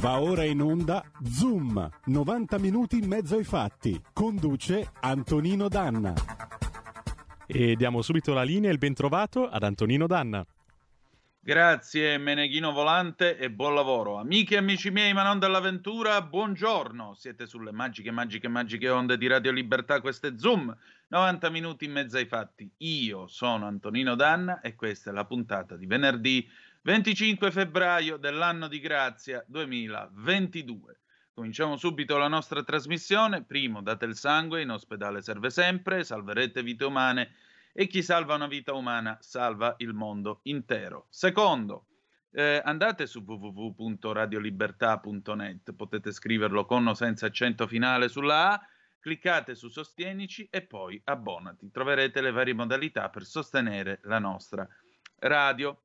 Va ora in onda Zoom, 90 minuti in mezzo ai fatti. Conduce Antonino Danna. E diamo subito la linea e il bentrovato ad Antonino Danna. Grazie Meneghino Volante e buon lavoro. Amiche e amici miei, ma non dell'avventura, buongiorno. Siete sulle magiche, magiche, magiche onde di Radio Libertà, questo è Zoom, 90 minuti in mezzo ai fatti. Io sono Antonino Danna e questa è la puntata di venerdì 25 febbraio dell'anno di grazia 2022. Cominciamo subito la nostra trasmissione. Primo, date il sangue, in ospedale serve sempre, salverete vite umane e chi salva una vita umana salva il mondo intero. Secondo, eh, andate su www.radiolibertà.net, potete scriverlo con o senza accento finale sulla A, cliccate su Sostienici e poi abbonati. Troverete le varie modalità per sostenere la nostra radio.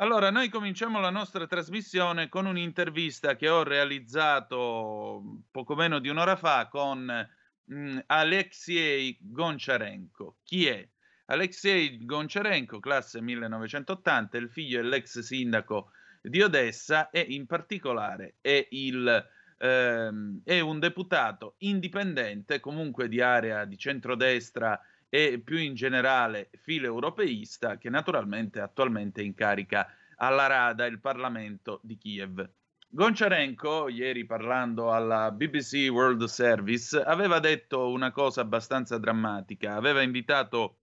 Allora, noi cominciamo la nostra trasmissione con un'intervista che ho realizzato poco meno di un'ora fa con mh, mm, Alexei Goncharenko. Chi è? Alexei Goncharenko, classe 1980, il figlio dell'ex sindaco di Odessa e in particolare è, il, ehm, è un deputato indipendente, comunque di area di centrodestra e più in generale filo europeista che naturalmente attualmente incarica alla Rada il Parlamento di Kiev. Goncharenko, ieri parlando alla BBC World Service, aveva detto una cosa abbastanza drammatica, aveva invitato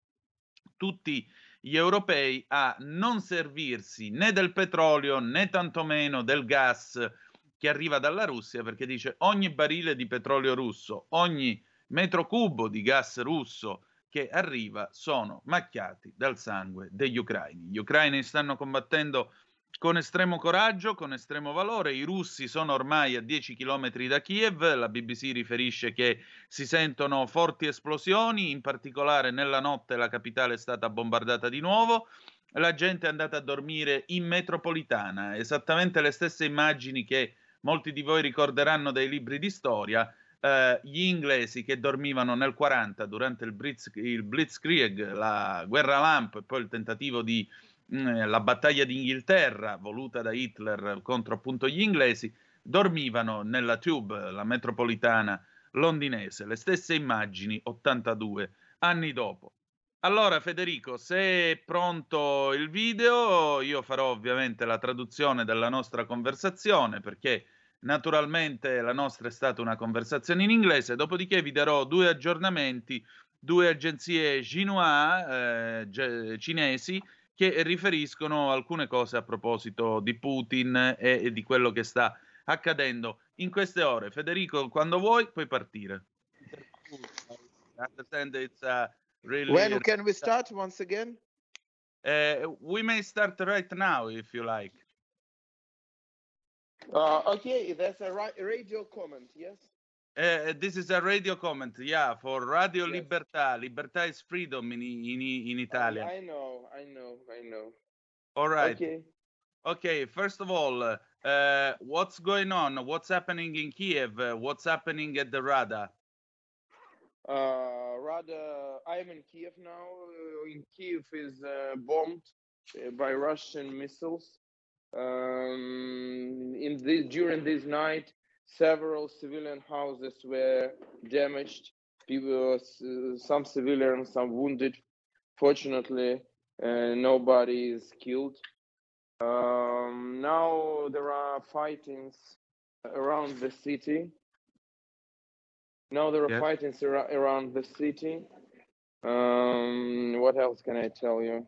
tutti gli europei a non servirsi né del petrolio né tantomeno del gas che arriva dalla Russia, perché dice ogni barile di petrolio russo, ogni metro cubo di gas russo che arriva sono macchiati dal sangue degli ucraini. Gli ucraini stanno combattendo con estremo coraggio, con estremo valore. I russi sono ormai a 10 km da Kiev. La BBC riferisce che si sentono forti esplosioni, in particolare nella notte la capitale è stata bombardata di nuovo. La gente è andata a dormire in metropolitana, esattamente le stesse immagini che molti di voi ricorderanno dai libri di storia eh, gli inglesi che dormivano nel 40 durante il, Blitz, il Blitzkrieg, la guerra lamp e poi il tentativo di mh, mm, la battaglia d'Inghilterra voluta da Hitler contro appunto gli inglesi, dormivano nella tube, la metropolitana londinese, le stesse immagini 82 anni dopo. Allora Federico, se è pronto il video, io farò ovviamente la traduzione della nostra conversazione perché Naturalmente la nostra è stata una conversazione in inglese, dopodiché vi darò due aggiornamenti, due agenzie Xinhua eh, cinesi che riferiscono alcune cose a proposito di Putin e, e di quello che sta accadendo in queste ore. Federico, quando vuoi puoi partire. Really When can we start once again? Uh, we may start right now if you like. Uh, okay, that's a ra- radio comment, yes? Uh, this is a radio comment, yeah, for Radio yes. Libertà. Libertà is freedom in, in, in Italian. I know, I know, I know. All right. Okay. Okay, first of all, uh, what's going on? What's happening in Kiev? Uh, what's happening at the Rada? Uh, Rada, I'm in Kiev now. Uh, in Kiev is uh, bombed uh, by Russian missiles. Um, in this, during this night, several civilian houses were damaged. People, uh, some civilians, some wounded. Fortunately, uh, nobody is killed. Um, now there are fightings around the city. Now there are fightings ar- around the city. Um, what else can I tell you?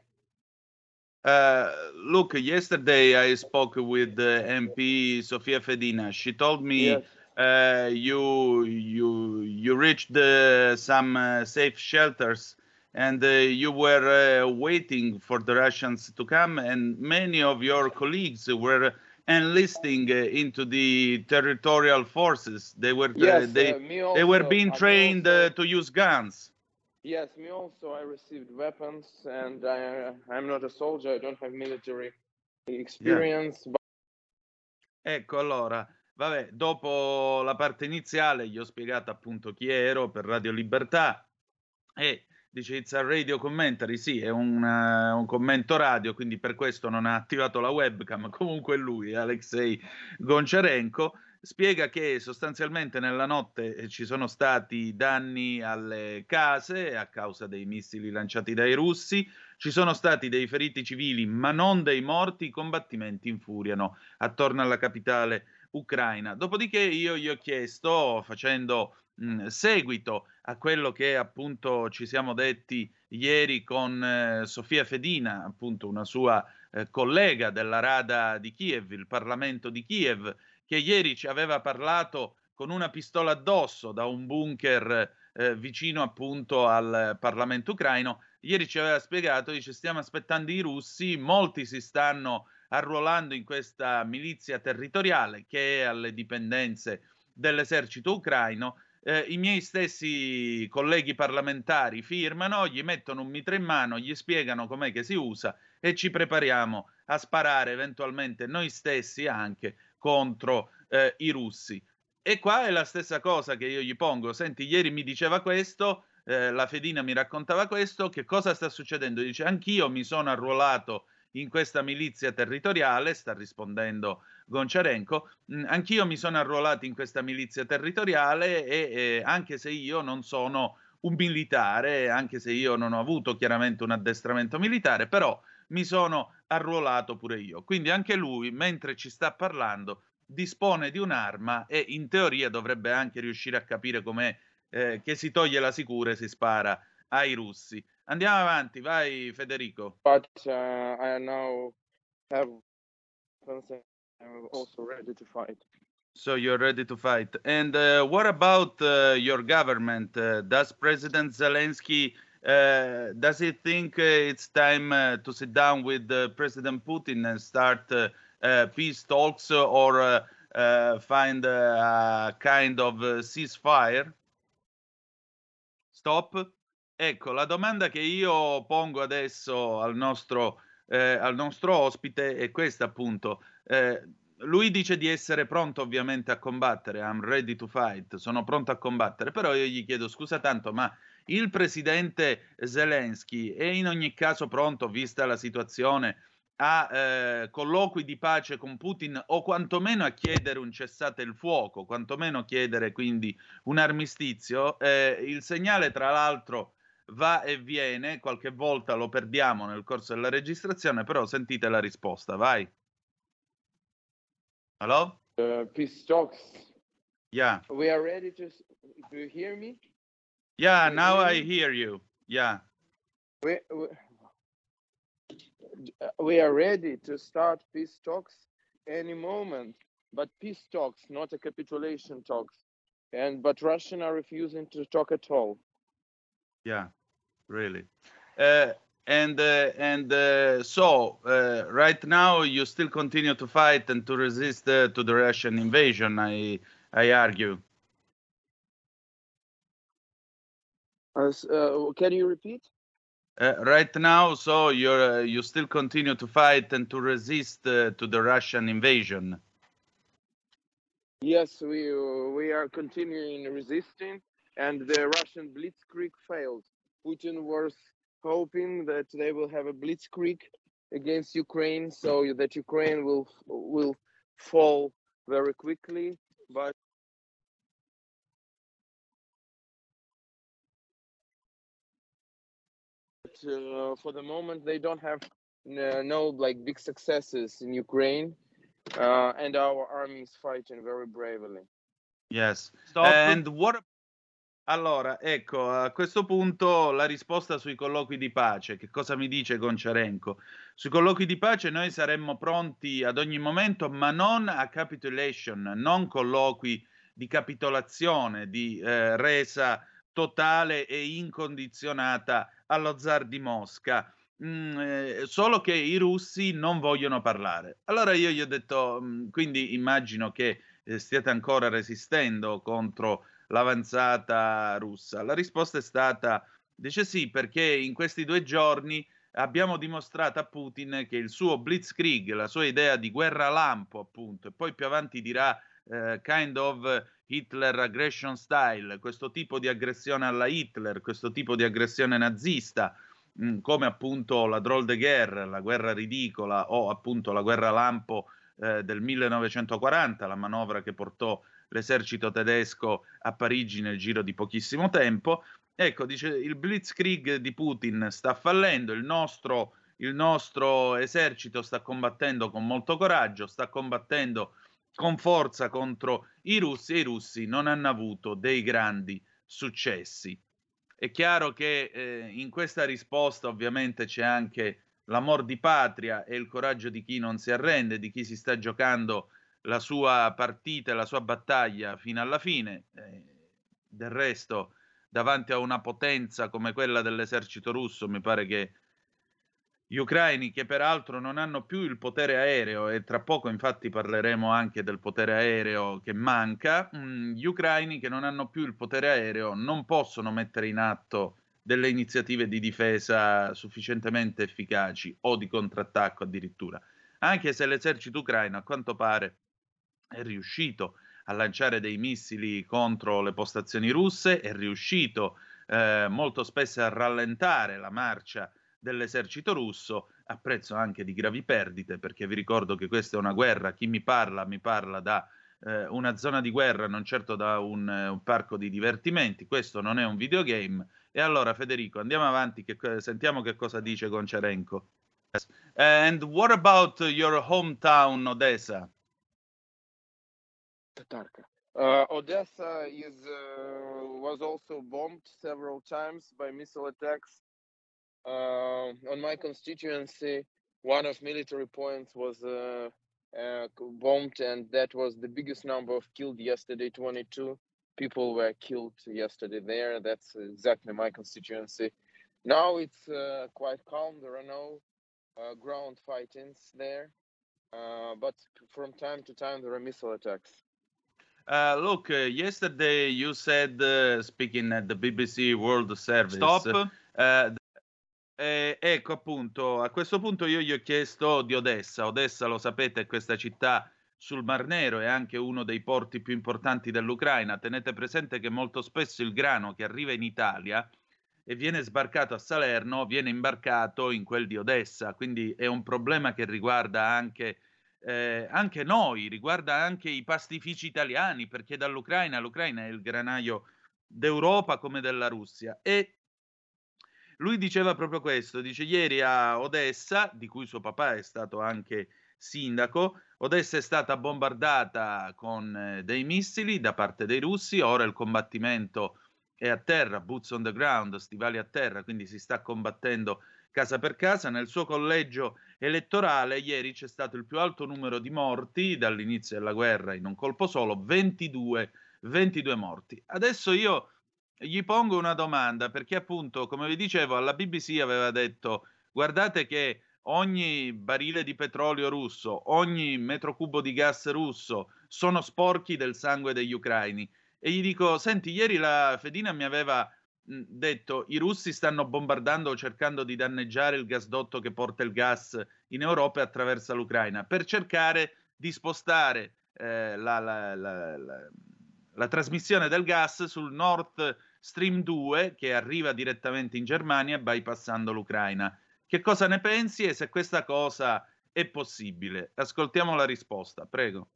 Uh, look, yesterday I spoke with the MP Sofia Fedina. She told me yes. uh, you you you reached uh, some uh, safe shelters and uh, you were uh, waiting for the Russians to come, and many of your colleagues were enlisting into the territorial forces. They were yes, they they were being trained to use guns. Yes, me also. I received weapons, and I, I'm not a soldier. I don't have military experience. Yeah. But... Ecco, allora, vabbè, dopo la parte iniziale gli ho spiegato appunto chi ero per Radio Libertà e dice it's a radio commentary, sì, è un, uh, un, commento radio, quindi per questo non ha attivato la webcam, comunque lui, Alexei Goncharenko, spiega che sostanzialmente nella notte eh, ci sono stati danni alle case a causa dei missili lanciati dai russi, ci sono stati dei feriti civili ma non dei morti, i combattimenti infuriano attorno alla capitale ucraina. Dopodiché io gli ho chiesto, facendo mh, seguito a quello che appunto ci siamo detti ieri con eh, Sofia Fedina, appunto una sua eh, collega della Rada di Kiev, il Parlamento di Kiev, che ieri ci aveva parlato con una pistola addosso da un bunker eh, vicino appunto al Parlamento ucraino. Ieri ci aveva spiegato, dice stiamo aspettando i russi, molti si stanno arruolando in questa milizia territoriale che è alle dipendenze dell'esercito ucraino. Eh, I miei stessi colleghi parlamentari firmano, gli mettono un mitra in mano, gli spiegano com'è che si usa e ci prepariamo a sparare eventualmente noi stessi anche contro eh, i russi. E qua è la stessa cosa che io gli pongo. Senti, ieri mi diceva questo, eh, la Fedina mi raccontava questo, che cosa sta succedendo? Dice, anch'io mi sono arruolato in questa milizia territoriale, sta rispondendo Gonciarenko, mm, anch'io mi sono arruolato in questa milizia territoriale e eh, anche se io non sono un militare, anche se io non ho avuto chiaramente un addestramento militare, però mi sono arruolato pure io. Quindi anche lui, mentre ci sta parlando, dispone di un'arma e in teoria dovrebbe anche riuscire a capire com'è eh, che si toglie la sicura e si spara ai russi. Andiamo avanti, vai Federico. But uh, I now have I'm also ready to fight. So you're ready to fight. And uh, what about uh, your government? Uh, does President Zelensky Uh, does he think uh, it's time uh, to sit down with President Putin and start peace talks or find a kind of ceasefire? Stop. Ecco, la domanda che io pongo adesso al nostro, eh, al nostro ospite è questa appunto. Eh, lui dice di essere pronto ovviamente a combattere, I'm ready to fight, sono pronto a combattere, però io gli chiedo scusa tanto, ma il presidente Zelensky è in ogni caso pronto, vista la situazione, a eh, colloqui di pace con Putin o quantomeno a chiedere un cessate il fuoco, quantomeno chiedere quindi un armistizio. Eh, il segnale, tra l'altro, va e viene, qualche volta lo perdiamo nel corso della registrazione, però sentite la risposta, vai. Hello? Uh, peace talks. Yeah. We are ready to. Do you hear me? Yeah, now I hear you. Yeah. We, we, we are ready to start peace talks any moment, but peace talks, not a capitulation talks. And but Russian are refusing to talk at all. Yeah, really. Uh, and uh, and uh, so uh, right now you still continue to fight and to resist uh, to the Russian invasion. I I argue. Uh, can you repeat? Uh, right now, so you uh, you still continue to fight and to resist uh, to the Russian invasion. Yes, we we are continuing resisting, and the Russian blitzkrieg failed. Putin was hoping that they will have a blitzkrieg against Ukraine, so that Ukraine will will fall very quickly. But uh, for the moment they don't have uh, no like big successes in Ukraine, uh, and our army is fighting very bravely. Yes. Stop. And what? Allora, ecco, a questo punto la risposta sui colloqui di pace. Che cosa mi dice Gonciarenko? Sui colloqui di pace noi saremmo pronti ad ogni momento, ma non a capitulation, non colloqui di capitolazione, di eh, resa totale e incondizionata allo zar di Mosca. Mm, eh, solo che i russi non vogliono parlare. Allora io gli ho detto, mm, quindi immagino che eh, stiate ancora resistendo contro l'avanzata russa. La risposta è stata, dice sì, perché in questi due giorni abbiamo dimostrato a Putin che il suo blitzkrieg, la sua idea di guerra lampo, appunto, e poi più avanti dirà uh, kind of Hitler Aggression Style, questo tipo di aggressione alla Hitler, questo tipo di aggressione nazista, mm, come appunto la Droll de Guerre, la guerra ridicola o appunto la guerra lampo eh, del 1940, la manovra che portò l'esercito tedesco a Parigi nel giro di pochissimo tempo. Ecco, dice il blitzkrieg di Putin sta fallendo, il nostro, il nostro esercito sta combattendo con molto coraggio, sta combattendo con forza contro i russi e i russi non hanno avuto dei grandi successi. È chiaro che eh, in questa risposta ovviamente c'è anche l'amor di patria e il coraggio di chi non si arrende, di chi si sta giocando la sua partita la sua battaglia fino alla fine. Eh, del resto, davanti a una potenza come quella dell'esercito russo, mi pare che gli ucraini, che peraltro non hanno più il potere aereo, e tra poco infatti parleremo anche del potere aereo che manca, mh, mm, gli ucraini che non hanno più il potere aereo non possono mettere in atto delle iniziative di difesa sufficientemente efficaci o di contrattacco addirittura, anche se l'esercito ucraino a quanto pare è riuscito a lanciare dei missili contro le postazioni russe, è riuscito eh, molto spesso a rallentare la marcia dell'esercito russo a prezzo anche di gravi perdite, perché vi ricordo che questa è una guerra, chi mi parla mi parla da eh, una zona di guerra, non certo da un, eh, un, parco di divertimenti, questo non è un videogame. E allora Federico, andiamo avanti, che, sentiamo che cosa dice Goncerenko. And what about your hometown Odessa? Tatarka. Uh, Odessa is uh, was also bombed several times by missile attacks. Uh, on my constituency, one of military points was uh, uh, bombed, and that was the biggest number of killed yesterday. 22 people were killed yesterday there. That's exactly my constituency. Now it's uh, quite calm. There are no ground fightings there, but from time to time there are missile attacks. Uh, look, uh, yesterday you said, uh, speaking at the BBC World Service. Stop. Eh, ecco appunto, a questo punto io gli ho chiesto di Odessa. Odessa, lo sapete, è questa città sul Mar Nero, è anche uno dei porti più importanti dell'Ucraina. Tenete presente che molto spesso il grano che arriva in Italia e viene sbarcato a Salerno viene imbarcato in quel di Odessa, quindi è un problema che riguarda anche eh, anche noi, riguarda anche i pastifici italiani, perché dall'Ucraina, l'Ucraina è il granaio d'Europa come della Russia. E lui diceva proprio questo, dice ieri a Odessa, di cui suo papà è stato anche sindaco, Odessa è stata bombardata con eh, dei missili da parte dei russi, ora il combattimento è a terra, boots on the ground, stivali a terra, quindi si sta combattendo casa per casa. Nel suo collegio elettorale ieri c'è stato il più alto numero di morti dall'inizio della guerra in un colpo solo, 22, 22 morti. Adesso io gli pongo una domanda perché appunto, come vi dicevo, alla BBC aveva detto guardate che ogni barile di petrolio russo, ogni metro cubo di gas russo sono sporchi del sangue degli ucraini. E gli dico, senti, ieri la Fedina mi aveva detto i russi stanno bombardando o cercando di danneggiare il gasdotto che porta il gas in Europa e attraversa l'Ucraina per cercare di spostare eh, la, la, la, la, trasmissione del gas sul Nord Stream 2 che arriva direttamente in Germania bypassando l'Ucraina. Che cosa ne pensi e se questa cosa è possibile? Ascoltiamo la risposta, prego.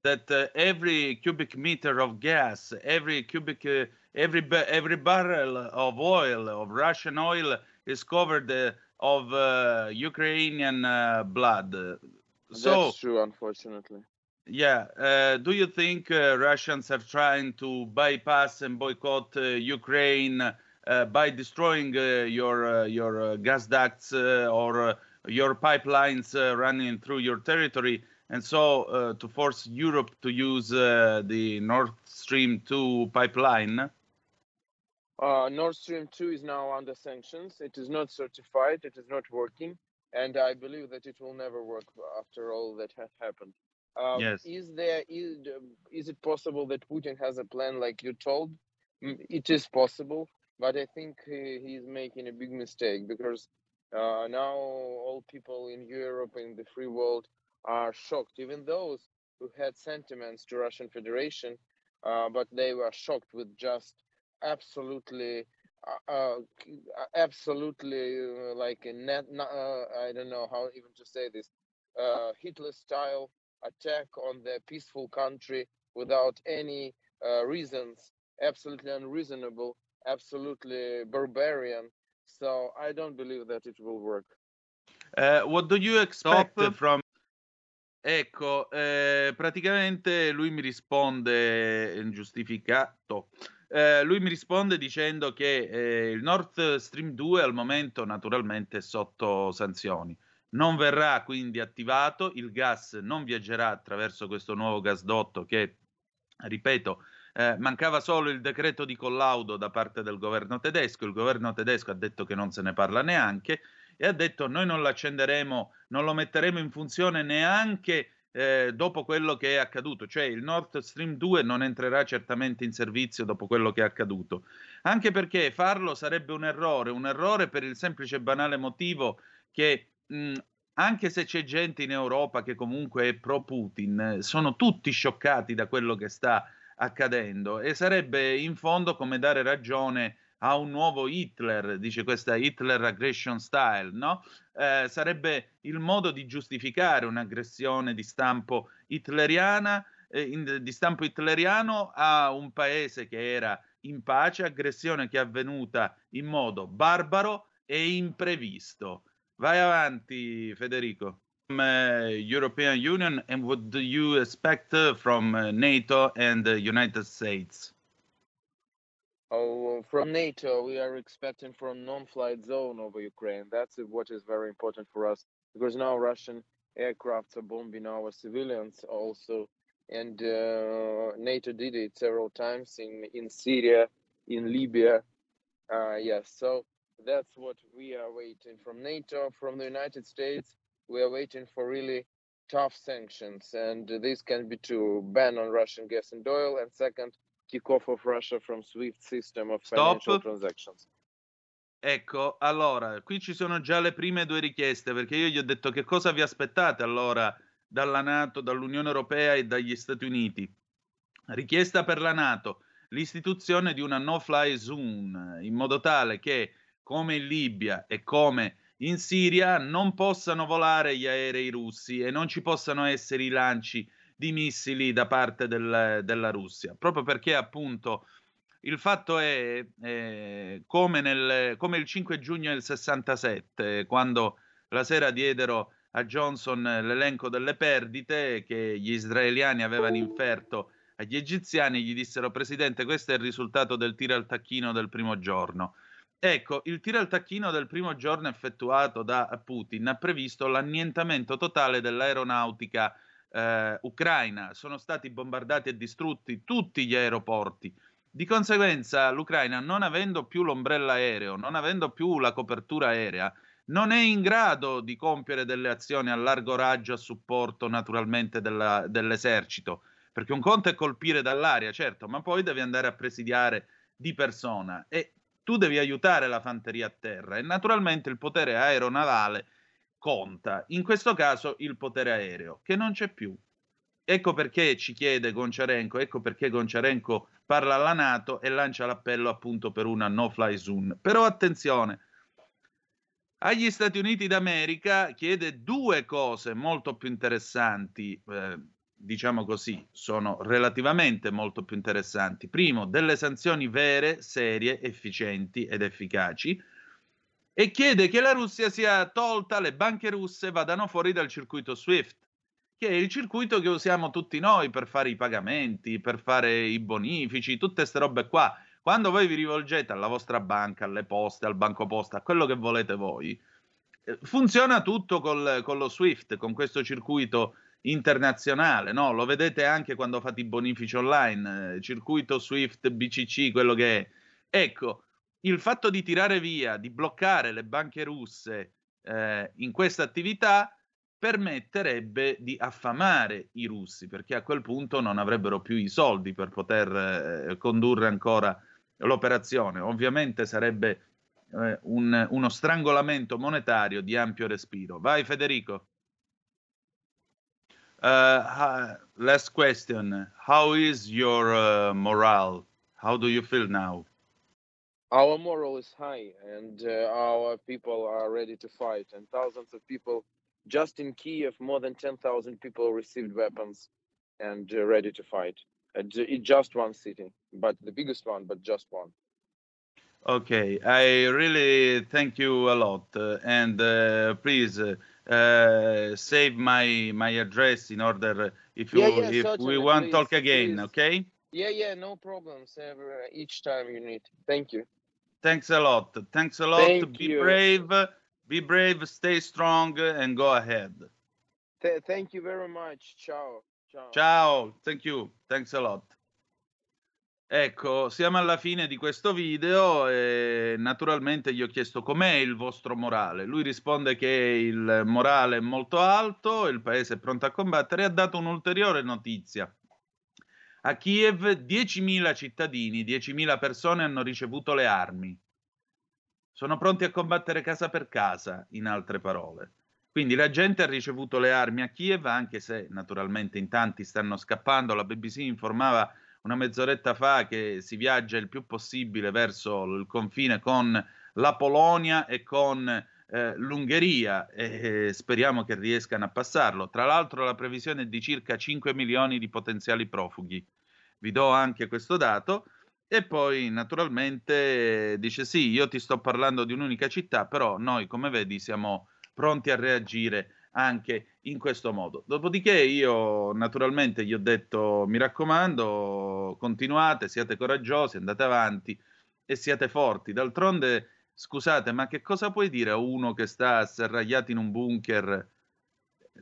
That uh, every cubic meter of gas, every cubic uh, every every barrel of oil of Russian oil is covered uh, of Ukrainian blood. So that's true, unfortunately. Yeah. Uh, do you think uh, Russians are trying to bypass and boycott uh, Ukraine uh, by destroying uh, your uh, your gas ducts or your pipelines running through your territory? And so, to force Europe to use the Nord Stream 2 pipeline? Uh, Nord Stream 2 is now under sanctions. It is not certified. It is not working. And I believe that it will never work after all that has happened. Um, yes. Is there is, is it possible that Putin has a plan like you told? It is possible, but I think he, he's making a big mistake because uh, now all people in Europe in the free world are shocked. Even those who had sentiments to Russian Federation uh, but they were shocked with just absolutely uh, uh absolutely uh, like a net uh, i don't know how even to say this uh, hitler style attack on the peaceful country without any reasons absolutely unreasonable absolutely barbarian so i don't believe that it will work what do you expect Stop. from Ecco, eh, praticamente lui mi risponde giustificato eh, lui mi risponde dicendo che eh, il Nord Stream 2 al momento naturalmente è sotto sanzioni. Non verrà quindi attivato, il gas non viaggerà attraverso questo nuovo gasdotto che, ripeto, eh, mancava solo il decreto di collaudo da parte del governo tedesco. Il governo tedesco ha detto che non se ne parla neanche e ha detto noi non l'accenderemo, non lo metteremo in funzione neanche eh, dopo quello che è accaduto, cioè il Nord Stream 2 non entrerà certamente in servizio dopo quello che è accaduto, anche perché farlo sarebbe un errore, un errore per il semplice e banale motivo che mh, anche se c'è gente in Europa che comunque è pro Putin, sono tutti scioccati da quello che sta accadendo e sarebbe in fondo come dare ragione a un nuovo Hitler, dice questa Hitler aggression style, no? Eh, sarebbe il modo di giustificare un'aggressione di stampo hitleriana, eh, in, di stampo hitleriano a un paese che era in pace, aggressione che è avvenuta in modo barbaro e imprevisto. Vai avanti, Federico. Uh, European Union and what do you expect from uh, NATO and the United States? Oh, from NATO, we are expecting from non-flight zone over Ukraine. That's what is very important for us because now Russian aircrafts are bombing our civilians also, and uh, NATO did it several times in in Syria, in Libya. Uh, yes, so that's what we are waiting from NATO, from the United States. We are waiting for really tough sanctions, and this can be to ban on Russian gas and oil, and second, kick-off of Russia from SWIFT system of financial Stop. transactions. Ecco, allora, qui ci sono già le prime due richieste, perché io gli ho detto che cosa vi aspettate allora dalla Nato, dall'Unione Europea e dagli Stati Uniti. Richiesta per la Nato, l'istituzione di una no-fly zone, in modo tale che, come in Libia e come in Siria, non possano volare gli aerei russi e non ci possano essere i lanci di missili da parte del, della Russia, proprio perché appunto il fatto è eh, come, nel, come, il 5 giugno del 67, quando la sera diedero a Johnson l'elenco delle perdite che gli israeliani avevano inferto agli egiziani, gli dissero Presidente, questo è il risultato del tiro al tacchino del primo giorno. Ecco, il tiro al tacchino del primo giorno effettuato da Putin ha previsto l'annientamento totale dell'aeronautica eh, ucraina sono stati bombardati e distrutti tutti gli aeroporti. Di conseguenza, l'Ucraina, non avendo più l'ombrello aereo, non avendo più la copertura aerea, non è in grado di compiere delle azioni a largo raggio a supporto naturalmente della, dell'esercito. Perché un conto è colpire dall'aria, certo, ma poi devi andare a presidiare di persona e tu devi aiutare la fanteria a terra e naturalmente il potere aeronavale conta, in questo caso il potere aereo, che non c'è più. Ecco perché ci chiede Gonciarenko, ecco perché Gonciarenko parla alla Nato e lancia l'appello appunto per una no-fly zone. Però attenzione, agli Stati Uniti d'America chiede due cose molto più interessanti, eh, diciamo così, sono relativamente molto più interessanti. Primo, delle sanzioni vere, serie, efficienti ed efficaci e chiede che la Russia sia tolta, le banche russe vadano fuori dal circuito SWIFT, che è il circuito che usiamo tutti noi per fare i pagamenti, per fare i bonifici, tutte queste robe qua. Quando voi vi rivolgete alla vostra banca, alle poste, al banco posta, a quello che volete voi, eh, funziona tutto col, con lo SWIFT, con questo circuito internazionale, no? Lo vedete anche quando fate i bonifici online, eh, circuito SWIFT, BCC, quello che è. Ecco, il fatto di tirare via, di bloccare le banche russe eh, in questa attività permetterebbe di affamare i russi, perché a quel punto non avrebbero più i soldi per poter eh, condurre ancora l'operazione. Ovviamente sarebbe eh, un, uno strangolamento monetario di ampio respiro. Vai Federico. Uh, last question: How is your uh, morale? How do you feel now? Our morale is high, and uh, our people are ready to fight. And thousands of people, just in Kiev, more than ten thousand people received weapons and uh, ready to fight. And it's just one city, but the biggest one, but just one. Okay, I really thank you a lot, uh, and uh, please uh, save my my address in order if you Yeah, yeah, if we want please, talk again. please. Okay. Yeah, yeah, no problems. Ever each time you need. Thank you. Thanks a lot. Thanks a lot. Thank be you. brave. Be brave. Stay strong, and go ahead. Th- thank you very much. Ciao. Ciao. Ciao, thank you, thanks a lot. Ecco, siamo alla fine di questo video e naturalmente gli ho chiesto com'è il vostro morale. Lui risponde che il morale è molto alto, il paese è pronto a combattere e ha dato un'ulteriore notizia. A Kiev 10.000 cittadini, 10.000 persone hanno ricevuto le armi. Sono pronti a combattere casa per casa, in altre parole. Quindi la gente ha ricevuto le armi a Kiev, anche se naturalmente in tanti stanno scappando. La BBC informava una mezz'oretta fa che si viaggia il più possibile verso il confine con la Polonia e con eh, l'Ungheria e speriamo che riescano a passarlo. Tra l'altro la previsione è di circa 5 milioni di potenziali profughi. Vi do anche questo dato. E poi naturalmente dice sì, io ti sto parlando di un'unica città, però noi come vedi siamo pronti a reagire anche in questo modo. Dopodiché io naturalmente gli ho detto mi raccomando, continuate, siate coraggiosi, andate avanti e siate forti. D'altronde, scusate, ma che cosa puoi dire a uno che sta serragliato in un bunker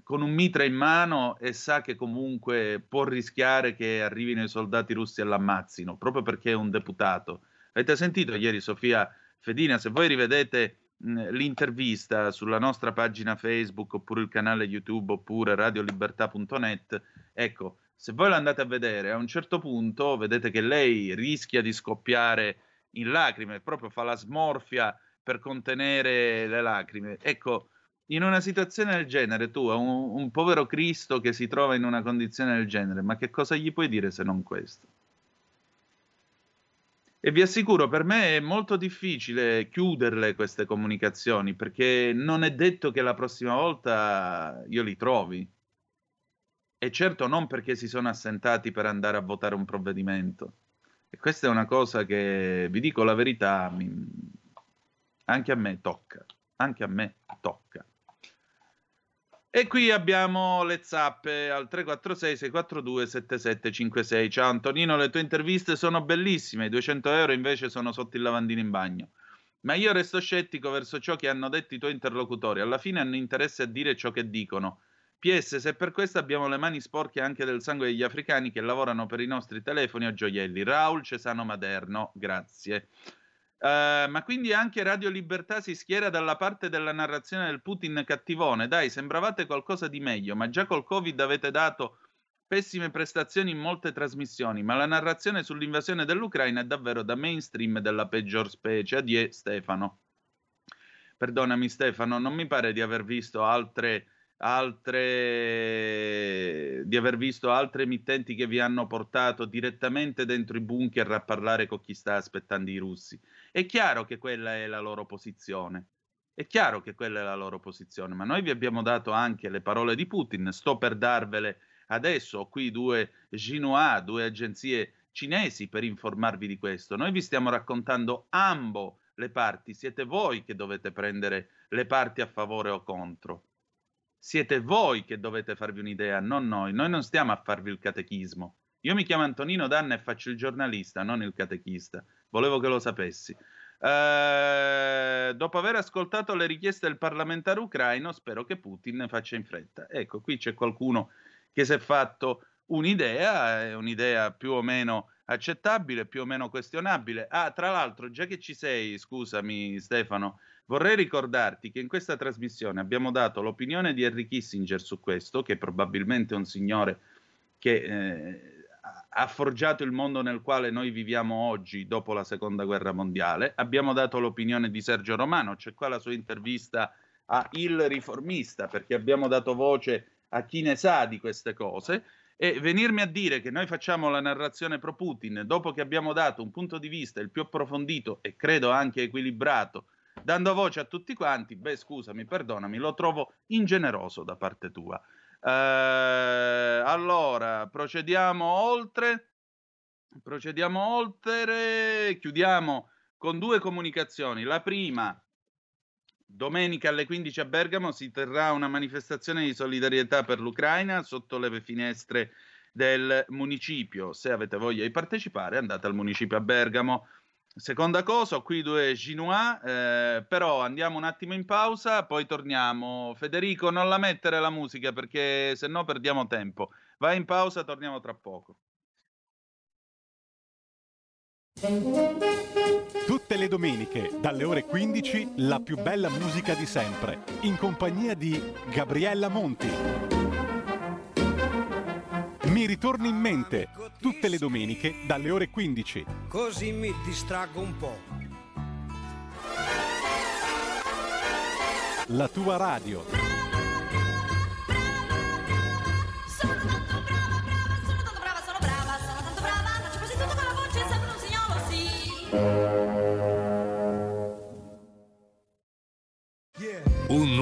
con un mitra in mano e sa che comunque può rischiare che arrivino i soldati russi e l'ammazzino, proprio perché è un deputato? Avete sentito ieri Sofia Fedina, se voi rivedete l'intervista sulla nostra pagina Facebook oppure il canale YouTube oppure radiolibertà.net, ecco, se voi l'andate a vedere, a un certo punto vedete che lei rischia di scoppiare in lacrime, proprio fa la smorfia per contenere le lacrime. Ecco, in una situazione del genere, tu, un, un povero Cristo che si trova in una condizione del genere, ma che cosa gli puoi dire se non questo? E vi assicuro, per me è molto difficile chiuderle queste comunicazioni perché non è detto che la prossima volta io li trovi. E certo non perché si sono assentati per andare a votare un provvedimento. E questa è una cosa che, vi dico la verità, mi... anche a me tocca. Anche a me tocca. E qui abbiamo le zappe al 346 642 7756. Ciao Antonino, le tue interviste sono bellissime, i 200 euro invece sono sotto il lavandino in bagno. Ma io resto scettico verso ciò che hanno detto i tuoi interlocutori. Alla fine hanno interesse a dire ciò che dicono. PS, se per questo abbiamo le mani sporche anche del sangue degli africani che lavorano per i nostri telefoni o gioielli. Raul Cesano Maderno, grazie. Uh, ma quindi anche Radio Libertà si schiera dalla parte della narrazione del Putin cattivone. Dai, sembravate qualcosa di meglio, ma già col Covid avete dato pessime prestazioni in molte trasmissioni, ma la narrazione sull'invasione dell'Ucraina è davvero da mainstream della peggior specie. Adie Stefano. Perdonami Stefano, non mi pare di aver visto altre altre di aver visto altre emittenti che vi hanno portato direttamente dentro i bunker a parlare con chi sta aspettando i russi. È chiaro che quella è la loro posizione. È chiaro che quella è la loro posizione, ma noi vi abbiamo dato anche le parole di Putin. Sto per darvele adesso. Ho qui due Xinhua, due agenzie cinesi per informarvi di questo. Noi vi stiamo raccontando ambo le parti. Siete voi che dovete prendere le parti a favore o contro. Siete voi che dovete farvi un'idea, non noi. Noi non stiamo a farvi il catechismo. Io mi chiamo Antonino Danna e faccio il giornalista, non il catechista. Volevo che lo sapessi. Uh, dopo aver ascoltato le richieste del parlamentare ucraino, spero che Putin ne faccia in fretta. Ecco, qui c'è qualcuno che si è fatto un'idea, è un'idea più o meno accettabile, più o meno questionabile. Ah, tra l'altro, già che ci sei, scusami Stefano, vorrei ricordarti che in questa trasmissione abbiamo dato l'opinione di Henry Kissinger su questo, che probabilmente è un signore che eh, ha forgiato il mondo nel quale noi viviamo oggi dopo la seconda guerra mondiale. Abbiamo dato l'opinione di Sergio Romano, c'è qua la sua intervista a Il Riformista, perché abbiamo dato voce a chi ne sa di queste cose e venirmi a dire che noi facciamo la narrazione pro Putin dopo che abbiamo dato un punto di vista il più approfondito e credo anche equilibrato, dando voce a tutti quanti, beh scusami, perdonami, lo trovo ingeneroso da parte tua. Eh, allora, procediamo oltre. Procediamo oltre, chiudiamo con due comunicazioni. La prima, Domenica alle 15 a Bergamo si terrà una manifestazione di solidarietà per l'Ucraina sotto le finestre del municipio. Se avete voglia di partecipare, andate al municipio a Bergamo. Seconda cosa, qui due Ginois, eh, però andiamo un attimo in pausa, poi torniamo. Federico, non la mettere la musica perché se no perdiamo tempo. Vai in pausa, torniamo tra poco. Tutte le domeniche, dalle ore 15, la più bella musica di sempre, in compagnia di Gabriella Monti. Mi ritorni in mente, tutte le domeniche, dalle ore 15. Così mi distraggo un po'. La tua radio.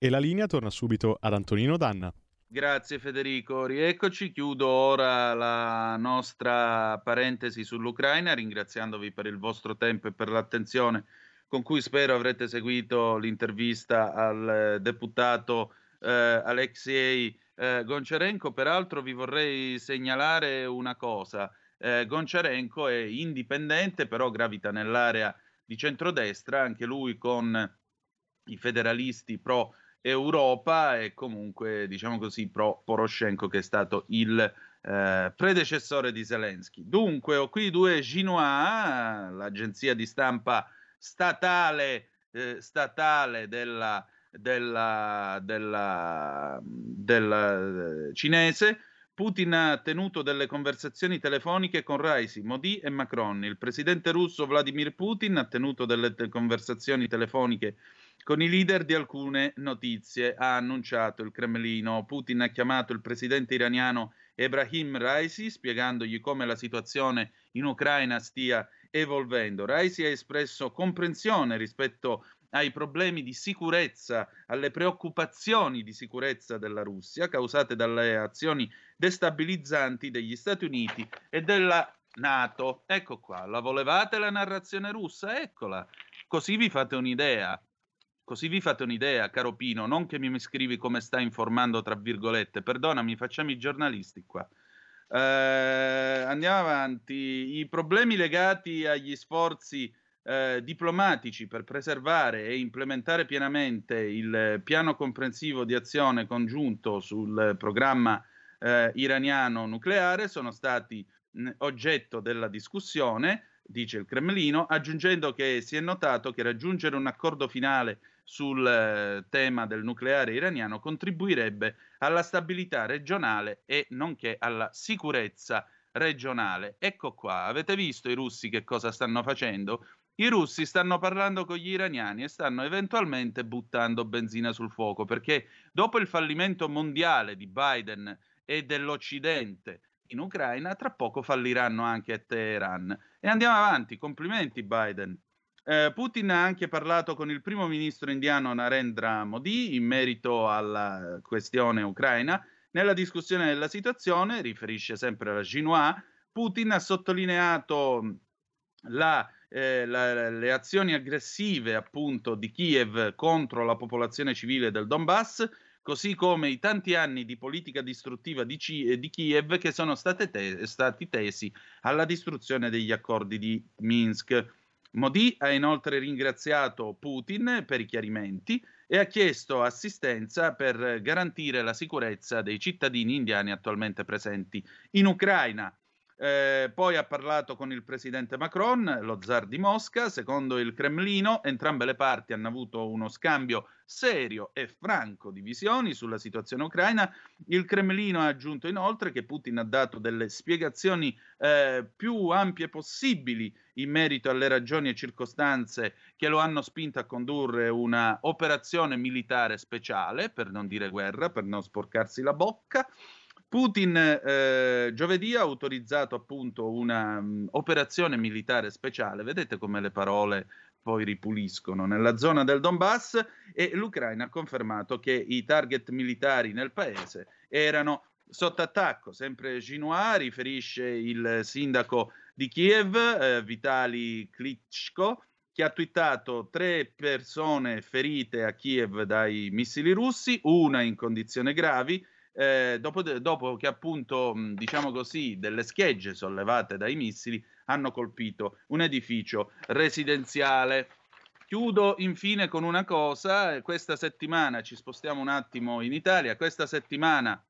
E la linea torna subito ad Antonino Danna. Grazie Federico, rieccoci, chiudo ora la nostra parentesi sull'Ucraina ringraziandovi per il vostro tempo e per l'attenzione con cui spero avrete seguito l'intervista al deputato eh, Alexei eh, Goncharenko. Peraltro vi vorrei segnalare una cosa, eh, Goncharenko è indipendente però gravita nell'area di centrodestra, anche lui con i federalisti pro Europa e comunque, diciamo così, pro Poroshenko che è stato il eh, predecessore di Zelensky. Dunque, ho qui due Xinhua, l'agenzia di stampa statale, eh, statale della, della, della, della eh, cinese. Putin ha tenuto delle conversazioni telefoniche con Raisi, Modi e Macron. Il presidente russo Vladimir Putin ha tenuto delle te- conversazioni telefoniche con i leader di alcune notizie, ha annunciato il Cremlino. Putin ha chiamato il presidente iraniano Ebrahim Raisi, spiegandogli come la situazione in Ucraina stia evolvendo. Raisi ha espresso comprensione rispetto ai problemi di sicurezza, alle preoccupazioni di sicurezza della Russia causate dalle azioni destabilizzanti degli Stati Uniti e della Nato. Ecco qua, la volevate la narrazione russa? Eccola. Così vi fate un'idea. Così vi fate un'idea, caro Pino, non che mi scrivi come sta informando, tra virgolette. Perdonami, facciamo i giornalisti qua. Eh, andiamo avanti. I problemi legati agli sforzi eh, diplomatici per preservare e implementare pienamente il piano comprensivo di azione congiunto sul programma eh, iraniano nucleare sono stati mh, oggetto della discussione, dice il Cremlino, aggiungendo che si è notato che raggiungere un accordo finale sul eh, tema del nucleare iraniano contribuirebbe alla stabilità regionale e nonché alla sicurezza regionale. Ecco qua, avete visto i russi che cosa stanno facendo? I russi stanno parlando con gli iraniani e stanno eventualmente buttando benzina sul fuoco perché dopo il fallimento mondiale di Biden e dell'Occidente in Ucraina, tra poco falliranno anche a Teheran. E andiamo avanti, complimenti Biden. Eh, Putin ha anche parlato con il primo ministro indiano Narendra Modi in merito alla questione ucraina. Nella discussione della situazione, riferisce sempre la Xinhua, Putin ha sottolineato la, eh, la, le azioni aggressive appunto di Kiev contro la popolazione civile del Donbass, così come i tanti anni di politica distruttiva di, C- di Kiev che sono te- stati tesi alla distruzione degli accordi di Minsk. Modi ha inoltre ringraziato Putin per i chiarimenti e ha chiesto assistenza per garantire la sicurezza dei cittadini indiani attualmente presenti in Ucraina. Eh, poi ha parlato con il presidente Macron, lo zar di Mosca. Secondo il Cremlino, entrambe le parti hanno avuto uno scambio serio e franco di visioni sulla situazione ucraina. Il Cremlino ha aggiunto inoltre che Putin ha dato delle spiegazioni eh, più ampie possibili in merito alle ragioni e circostanze che lo hanno spinto a condurre una operazione militare speciale, per non dire guerra, per non sporcarsi la bocca. Putin eh, giovedì ha autorizzato appunto una um, operazione militare speciale, vedete come le parole poi ripuliscono nella zona del Donbass e l'Ucraina ha confermato che i target militari nel paese erano sotto attacco. Sempre Xinhua riferisce il sindaco di Kiev, eh, Vitali Klitschko, che ha twittato tre persone ferite a Kiev dai missili russi, una in condizioni gravi eh, dopo, dopo, che appunto, diciamo così, delle schegge sollevate dai missili hanno colpito un edificio residenziale. Chiudo infine con una cosa, questa settimana ci spostiamo un attimo in Italia, questa settimana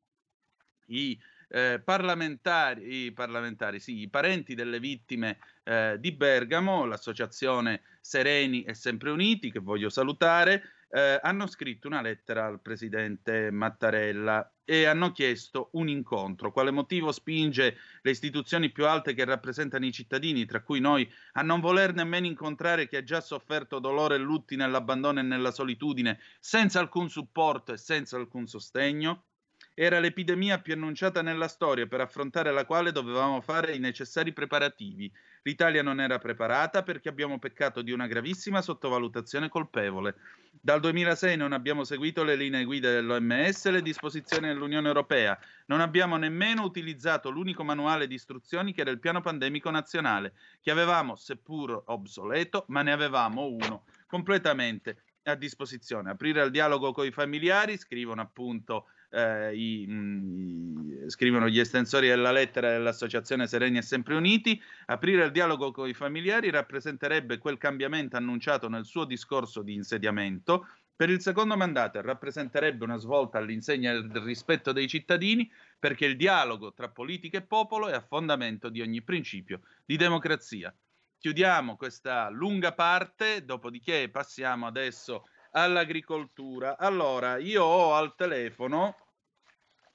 i eh, parlamentari, i parlamentari, sì, i parenti delle vittime eh, di Bergamo, l'associazione Sereni e Sempre Uniti, che voglio salutare, eh, hanno scritto una lettera al presidente Mattarella e hanno chiesto un incontro. Quale motivo spinge le istituzioni più alte che rappresentano i cittadini, tra cui noi, a non voler nemmeno incontrare chi ha già sofferto dolore e lutti nell'abbandono e nella solitudine, senza alcun supporto e senza alcun sostegno? Era l'epidemia più annunciata nella storia per affrontare la quale dovevamo fare i necessari preparativi. L'Italia non era preparata perché abbiamo peccato di una gravissima sottovalutazione colpevole. Dal 2006 non abbiamo seguito le linee guida dell'OMS e le disposizioni dell'Unione Europea. Non abbiamo nemmeno utilizzato l'unico manuale di istruzioni che era il piano pandemico nazionale, che avevamo, seppur obsoleto, ma ne avevamo uno completamente a disposizione. Aprire al dialogo con i familiari, scrivono appunto eh, i, mh, mm, scrivono gli estensori della lettera dell'Associazione Sereni e Sempre Uniti, aprire il dialogo con i familiari rappresenterebbe quel cambiamento annunciato nel suo discorso di insediamento. Per il secondo mandato rappresenterebbe una svolta all'insegna del rispetto dei cittadini, perché il dialogo tra politica e popolo è a fondamento di ogni principio di democrazia. Chiudiamo questa lunga parte, dopodiché passiamo adesso all'agricoltura. Allora, io ho al telefono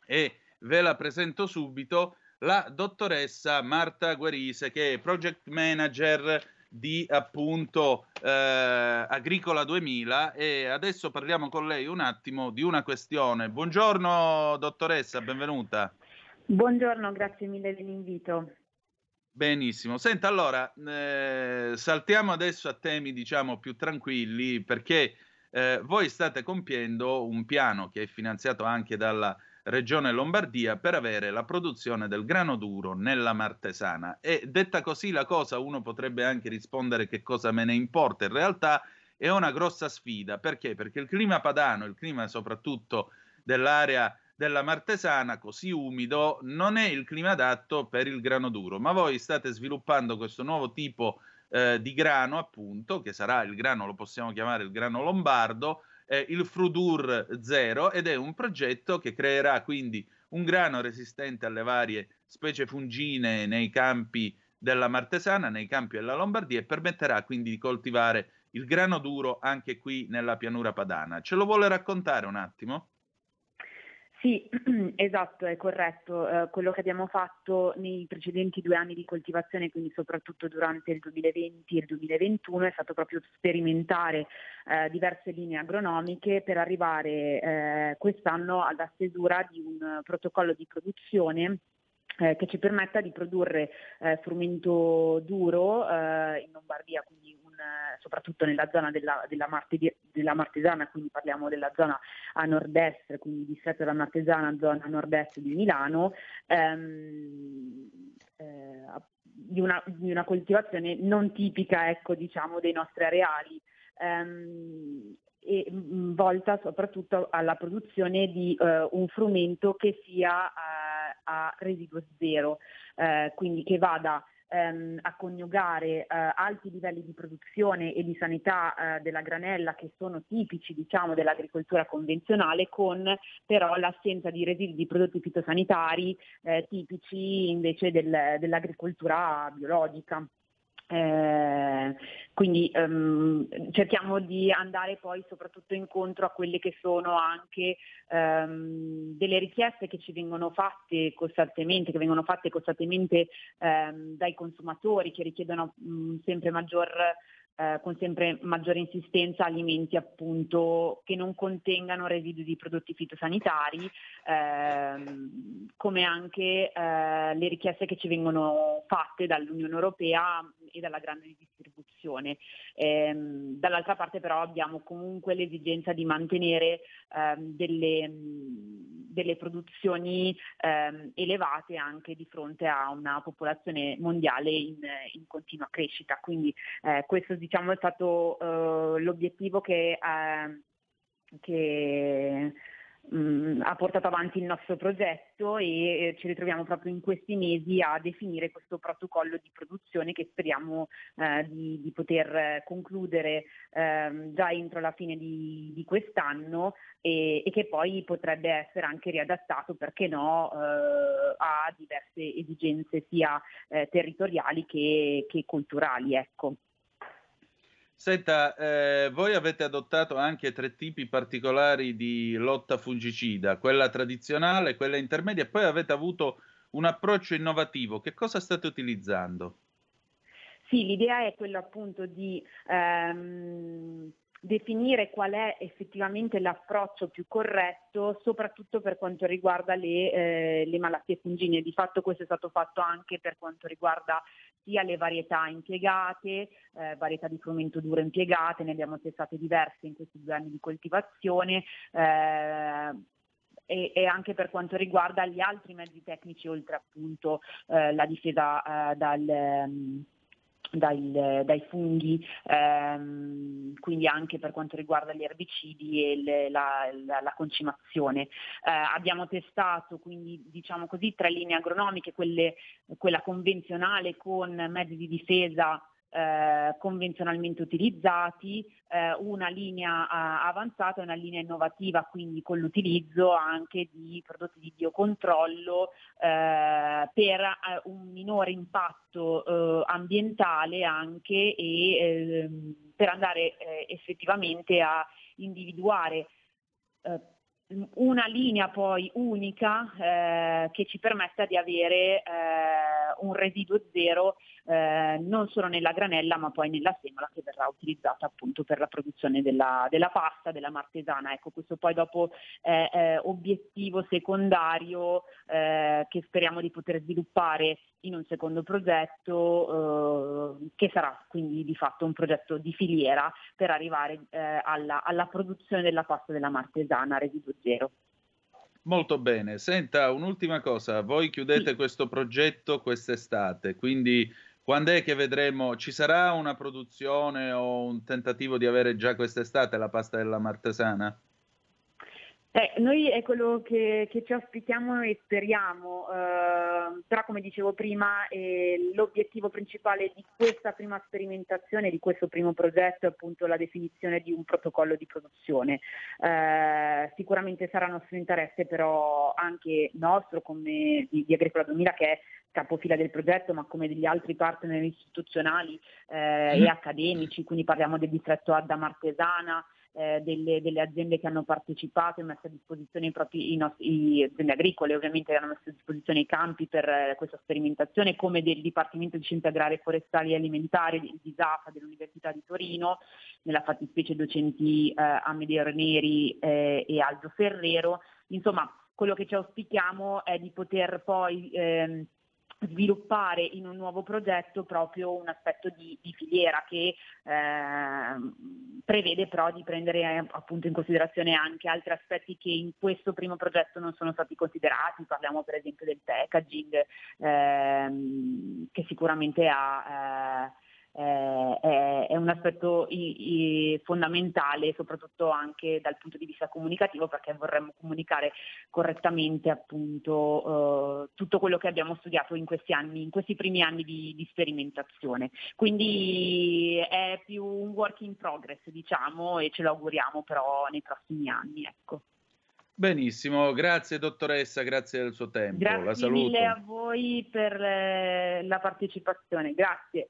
e ve la presento subito la dottoressa Marta Guerise che è project manager di appunto eh, Agricola 2000 e adesso parliamo con lei un attimo di una questione. Buongiorno dottoressa, benvenuta. Buongiorno, grazie mille dell'invito. Benissimo. Senta, allora, eh, saltiamo adesso a temi diciamo più tranquilli perché eh, voi state compiendo un piano che è finanziato anche dalla Regione Lombardia per avere la produzione del grano duro nella Martesana. E detta così la cosa, uno potrebbe anche rispondere che cosa me ne importa. In realtà è una grossa sfida. Perché? Perché il clima padano, il clima soprattutto dell'area della Martesana, così umido, non è il clima adatto per il grano duro. Ma voi state sviluppando questo nuovo tipo di eh, di grano, appunto, che sarà il grano, lo possiamo chiamare il grano lombardo, eh, il Frudur Zero, ed è un progetto che creerà quindi un grano resistente alle varie specie fungine nei campi della Martesana, nei campi della Lombardia e permetterà quindi di coltivare il grano duro anche qui nella pianura padana. Ce lo vuole raccontare un attimo? Sì, esatto, è corretto. Eh, quello che abbiamo fatto nei precedenti due anni di coltivazione, quindi soprattutto durante il 2020 e il 2021, è stato proprio sperimentare eh, diverse linee agronomiche per arrivare eh, quest'anno alla stesura di un protocollo di produzione eh, che ci permetta di produrre eh, frumento duro eh, in Lombardia, quindi soprattutto nella zona della, della, Marti, della, Martesana, quindi parliamo della zona a nord-est, quindi distretto della Martesana, zona nord-est di Milano, ehm, eh, di, una, di, una, coltivazione non tipica ecco, diciamo, dei nostri areali. Ehm, e mh, volta soprattutto alla produzione di uh, un frumento che sia uh, a residuo zero, uh, quindi che vada um, a coniugare alti livelli di produzione e di sanità della granella che sono tipici diciamo, dell'agricoltura convenzionale con però l'assenza di residui di prodotti fitosanitari tipici invece del, dell'agricoltura biologica. Eh, quindi um, cerchiamo di andare poi soprattutto incontro a quelle che sono anche um, delle richieste che ci vengono fatte costantemente, che vengono fatte costantemente um, dai consumatori che richiedono mm, sempre maggior eh, con sempre maggiore insistenza alimenti appunto che non contengano residui di prodotti fitosanitari, ehm, come anche eh, le richieste che ci vengono fatte dall'Unione Europea e dalla grande distribuzione. Ehm, dall'altra parte però abbiamo comunque l'esigenza di mantenere ehm, delle, delle, produzioni ehm, elevate anche di fronte a una popolazione mondiale in, in continua crescita. Quindi eh, questo diciamo è stato eh, l'obiettivo che, eh, che mh, mm, ha portato avanti il nostro progetto e eh, ci ritroviamo proprio in questi mesi a definire questo protocollo di produzione che speriamo eh, di, di, poter concludere eh, già entro la fine di, di quest'anno e, e, che poi potrebbe essere anche riadattato, perché no, eh, a diverse esigenze sia eh, territoriali che, che culturali. Ecco. Senta, eh, voi avete adottato anche tre tipi particolari di lotta fungicida, quella tradizionale, quella intermedia e poi avete avuto un approccio innovativo. Che cosa state utilizzando? Sì, l'idea è quella appunto di ehm, definire qual è effettivamente l'approccio più corretto, soprattutto per quanto riguarda le, eh, le malattie fungine. Di fatto questo è stato fatto anche per quanto riguarda sia le varietà impiegate, eh, varietà di frumento duro impiegate, ne abbiamo testate diverse in questi due anni di coltivazione. Eh, e, e, anche per quanto riguarda gli altri mezzi tecnici, oltre appunto eh, la difesa eh, dal, um, dai, dai funghi, ehm, quindi anche per quanto riguarda gli erbicidi e le, la, la, la, concimazione. Eh, abbiamo testato quindi diciamo così tre linee agronomiche, quelle, quella convenzionale con mezzi di difesa eh, convenzionalmente utilizzati, eh, una linea eh, avanzata e una linea innovativa, quindi con l'utilizzo anche di prodotti di biocontrollo eh, per eh, un minore impatto ambientale anche e ehm, per andare effettivamente a individuare una linea poi unica eh, che ci permetta di avere eh, un residuo zero eh, non solo nella granella ma poi nella semola che verrà utilizzata appunto per la produzione della, della pasta, della martesana. Ecco, questo poi dopo è obiettivo secondario eh, che speriamo di poter sviluppare in un secondo progetto eh, che sarà quindi di fatto un progetto di filiera per arrivare eh, alla, alla produzione della pasta della martesana a residuo zero. Molto bene, senta un'ultima cosa, voi chiudete sì. questo progetto quest'estate, quindi quando è che vedremo, ci sarà una produzione o un tentativo di avere già quest'estate la pasta della martesana? Eh, noi è quello che, che, ci auspichiamo e speriamo, eh, però come dicevo prima eh, l'obiettivo principale di questa prima sperimentazione, di questo primo progetto è appunto la definizione di un protocollo di produzione. Eh, sicuramente sarà nostro interesse però anche nostro come di, di Agricola 2000 che è capofila del progetto, ma come degli altri partner istituzionali eh, e accademici, quindi parliamo del distretto Adda Martesana, eh, delle, delle, aziende che hanno partecipato e messo a disposizione i propri i nostri, aziende agricole ovviamente hanno messo a disposizione i campi per eh, questa sperimentazione come del Dipartimento di Scienze Agrarie, Forestali e Alimentari di, di ZAFA dell'Università di Torino, nella fattispecie docenti eh, Amedeo Neri eh, e Aldo Ferrero. Insomma, quello che ci auspichiamo è di poter poi ehm, sviluppare in un nuovo progetto proprio un aspetto di, di filiera che eh, prevede però di prendere eh, appunto in considerazione anche altri aspetti che in questo primo progetto non sono stati considerati, parliamo per esempio del packaging ehm, che sicuramente ha eh, eh, è, è, un aspetto i, i fondamentale, soprattutto anche dal punto di vista comunicativo, perché vorremmo comunicare correttamente appunto eh, tutto quello che abbiamo studiato in questi anni, in questi primi anni di, di, sperimentazione. Quindi è più un work in progress, diciamo, e ce lo auguriamo però nei prossimi anni. Ecco. Benissimo, grazie dottoressa, grazie del suo tempo. Grazie mille a voi per eh, la partecipazione, grazie.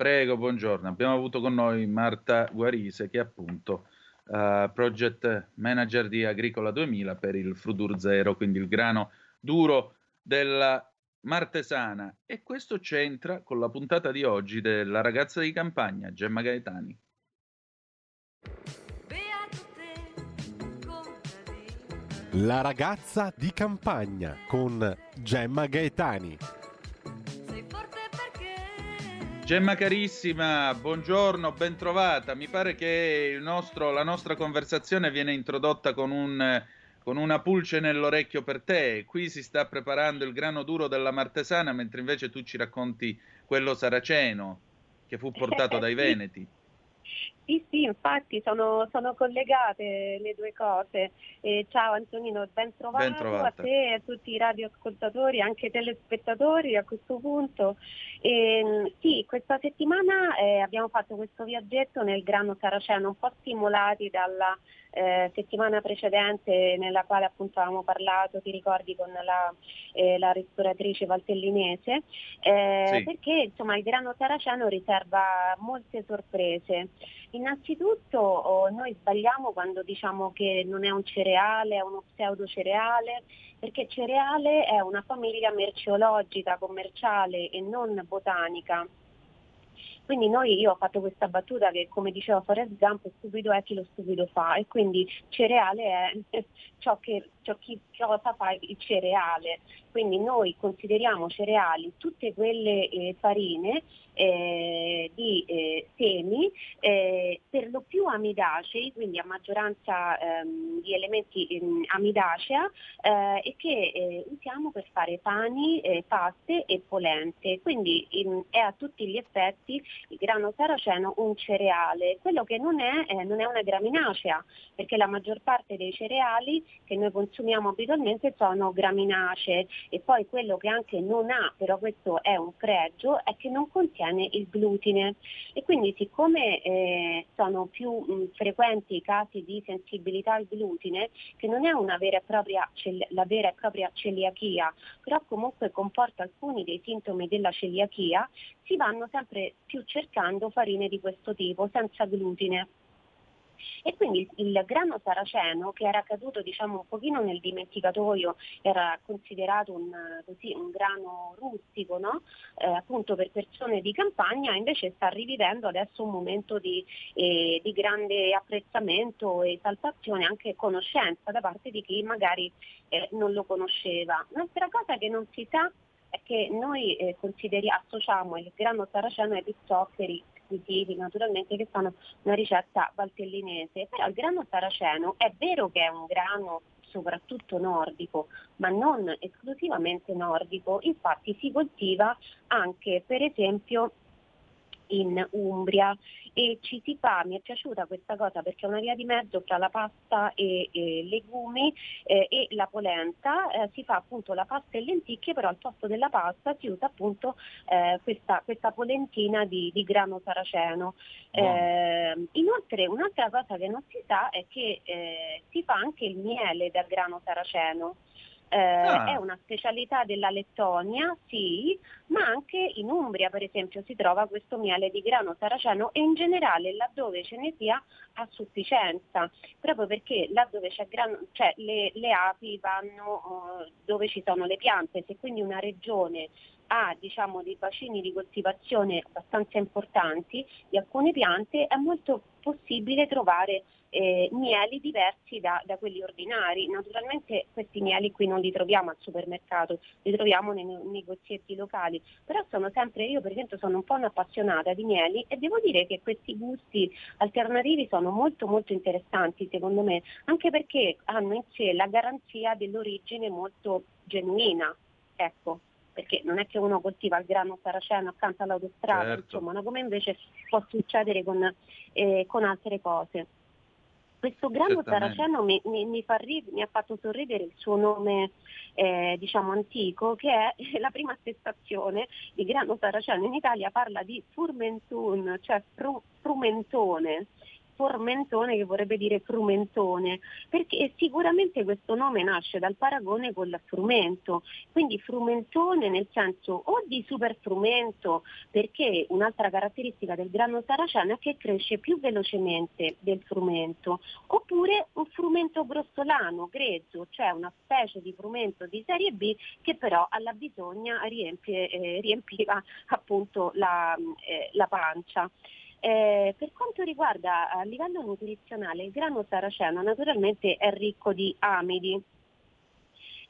Prego, buongiorno. Abbiamo avuto con noi Marta Guarise, che è appunto uh, project manager di Agricola 2000 per il Frudur Zero, quindi il grano duro della Martesana. E questo c'entra con la puntata di oggi della ragazza di campagna, Gemma Gaetani. La ragazza di campagna con Gemma Gaetani. Gemma carissima, buongiorno, bentrovata. Mi pare che nostro, la nostra conversazione viene introdotta con, un, con, una pulce nell'orecchio per te. Qui si sta preparando il grano duro della Martesana, mentre invece tu ci racconti quello saraceno che fu portato dai Veneti. Sì, sì, infatti sono, sono collegate le due cose. Eh, ciao Antonino, ben trovato ben a te e a tutti i radioascoltatori, anche telespettatori a questo punto. Eh, sì, questa settimana eh, abbiamo fatto questo viaggetto nel grano saraceno, un po' stimolati dalla eh, settimana precedente nella quale appunto avevamo parlato, ti ricordi, con la, eh, la ristoratrice valtellinese, eh, sì. perché insomma il grano saraceno riserva molte sorprese. Innanzitutto oh, noi sbagliamo quando diciamo che non è un cereale, è uno pseudo cereale, perché cereale è una famiglia merceologica, commerciale e non botanica. Quindi noi, io ho fatto questa battuta che come diceva Forrest Gump, stupido è chi lo stupido fa e quindi cereale è ciò che ciò chi cosa fa il cereale. Quindi noi consideriamo cereali tutte quelle eh, farine eh, di eh, semi, eh, per lo più amidacei, quindi a maggioranza ehm, di elementi ehm, amidacea, eh, e che eh, usiamo per fare pani, paste e polente. Quindi in, è a tutti gli effetti il grano saraceno un cereale. Quello che non è, non è una graminacea, perché la maggior parte dei cereali che noi consumiamo abitualmente sono graminacee e poi quello che anche non ha, però questo è un pregio, è che non contiene il glutine e quindi siccome eh, sono più mh, frequenti i casi di sensibilità al glutine, che non è una vera e propria, la vera e propria celiachia, però comunque comporta alcuni dei sintomi della celiachia, si vanno sempre più cercando farine di questo tipo, senza glutine. E quindi il, il grano saraceno, che era caduto diciamo, un pochino nel dimenticatoio, era considerato un, così, un grano rustico, no? eh, appunto per persone di campagna, invece sta rivivendo adesso un momento di, eh, di grande apprezzamento, esaltazione, anche conoscenza da parte di chi magari eh, non lo conosceva. Un'altra cosa che non si sa è che noi eh, associamo il grano saraceno ai pizzoccheri squisiti naturalmente che sono una ricetta valtellinese, però il grano saraceno è vero che è un grano soprattutto nordico, ma non esclusivamente nordico, infatti si coltiva anche per esempio in Umbria e ci si fa, mi è piaciuta questa cosa perché è una via di mezzo tra la pasta e, e legumi eh, e la polenta, eh, si fa appunto la pasta e lenticchie, però al posto della pasta si usa appunto eh, questa, questa, polentina di, di grano saraceno. Eh, inoltre un'altra cosa che non si sa è che eh, si fa anche il miele dal grano saraceno. Eh, ah. È una specialità della Lettonia, sì, ma anche in Umbria, per esempio, si trova questo miele di grano saraceno e in generale laddove ce ne sia a sufficienza, proprio perché laddove c'è grano, cioè le, le api vanno uh, dove ci sono le piante, se quindi una regione ha diciamo, dei bacini di coltivazione abbastanza importanti di alcune piante, è molto possibile trovare eh, mieli diversi da, da, quelli ordinari. Naturalmente questi mieli qui non li troviamo al supermercato, li troviamo nei negozietti locali, però sono sempre, io per esempio sono un po' un'appassionata di mieli e devo dire che questi gusti alternativi sono molto molto interessanti secondo me, anche perché hanno in sé la garanzia dell'origine molto genuina. Ecco perché non è che uno coltiva il grano saraceno accanto all'autostrada, certo. insomma, no? come invece può succedere con, eh, con altre cose. Questo grano saraceno mi, mi, mi, fa rid- mi, ha fatto sorridere il suo nome eh, diciamo antico che è la prima attestazione di grano saraceno in Italia parla di furmentun, cioè fru- frumentone formentone che vorrebbe dire frumentone, perché sicuramente questo nome nasce dal paragone con il frumento, quindi frumentone nel senso o di super frumento, perché un'altra caratteristica del grano saraceno è che cresce più velocemente del frumento, oppure un frumento grossolano, grezzo, cioè una specie di frumento di serie B che però alla bisogna riempie, eh, riempiva appunto la, eh, la pancia. Eh, per quanto riguarda a livello nutrizionale, il grano saraceno naturalmente è ricco di amidi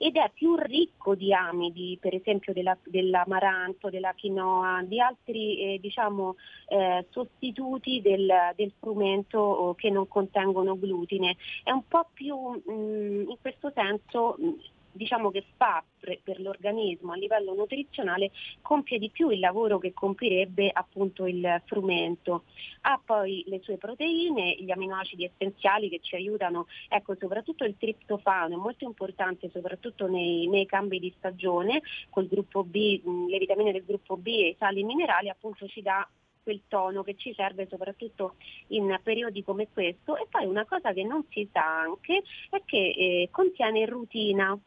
ed è più ricco di amidi, per esempio della, dell'amaranto, della quinoa, di altri eh, diciamo, eh, sostituti del, del frumento che non contengono glutine. È un po' più mh, mm, in questo senso mh, diciamo che fa per l'organismo a livello nutrizionale compie di più il lavoro che compirebbe appunto il frumento. Ha poi le sue proteine, gli aminoacidi essenziali che ci aiutano, ecco soprattutto il triptofano è molto importante soprattutto nei, nei cambi di stagione, col gruppo B, le vitamine del gruppo B e i sali minerali appunto ci dà quel tono che ci serve soprattutto in periodi come questo e poi una cosa che non si sa anche è che eh, contiene rutina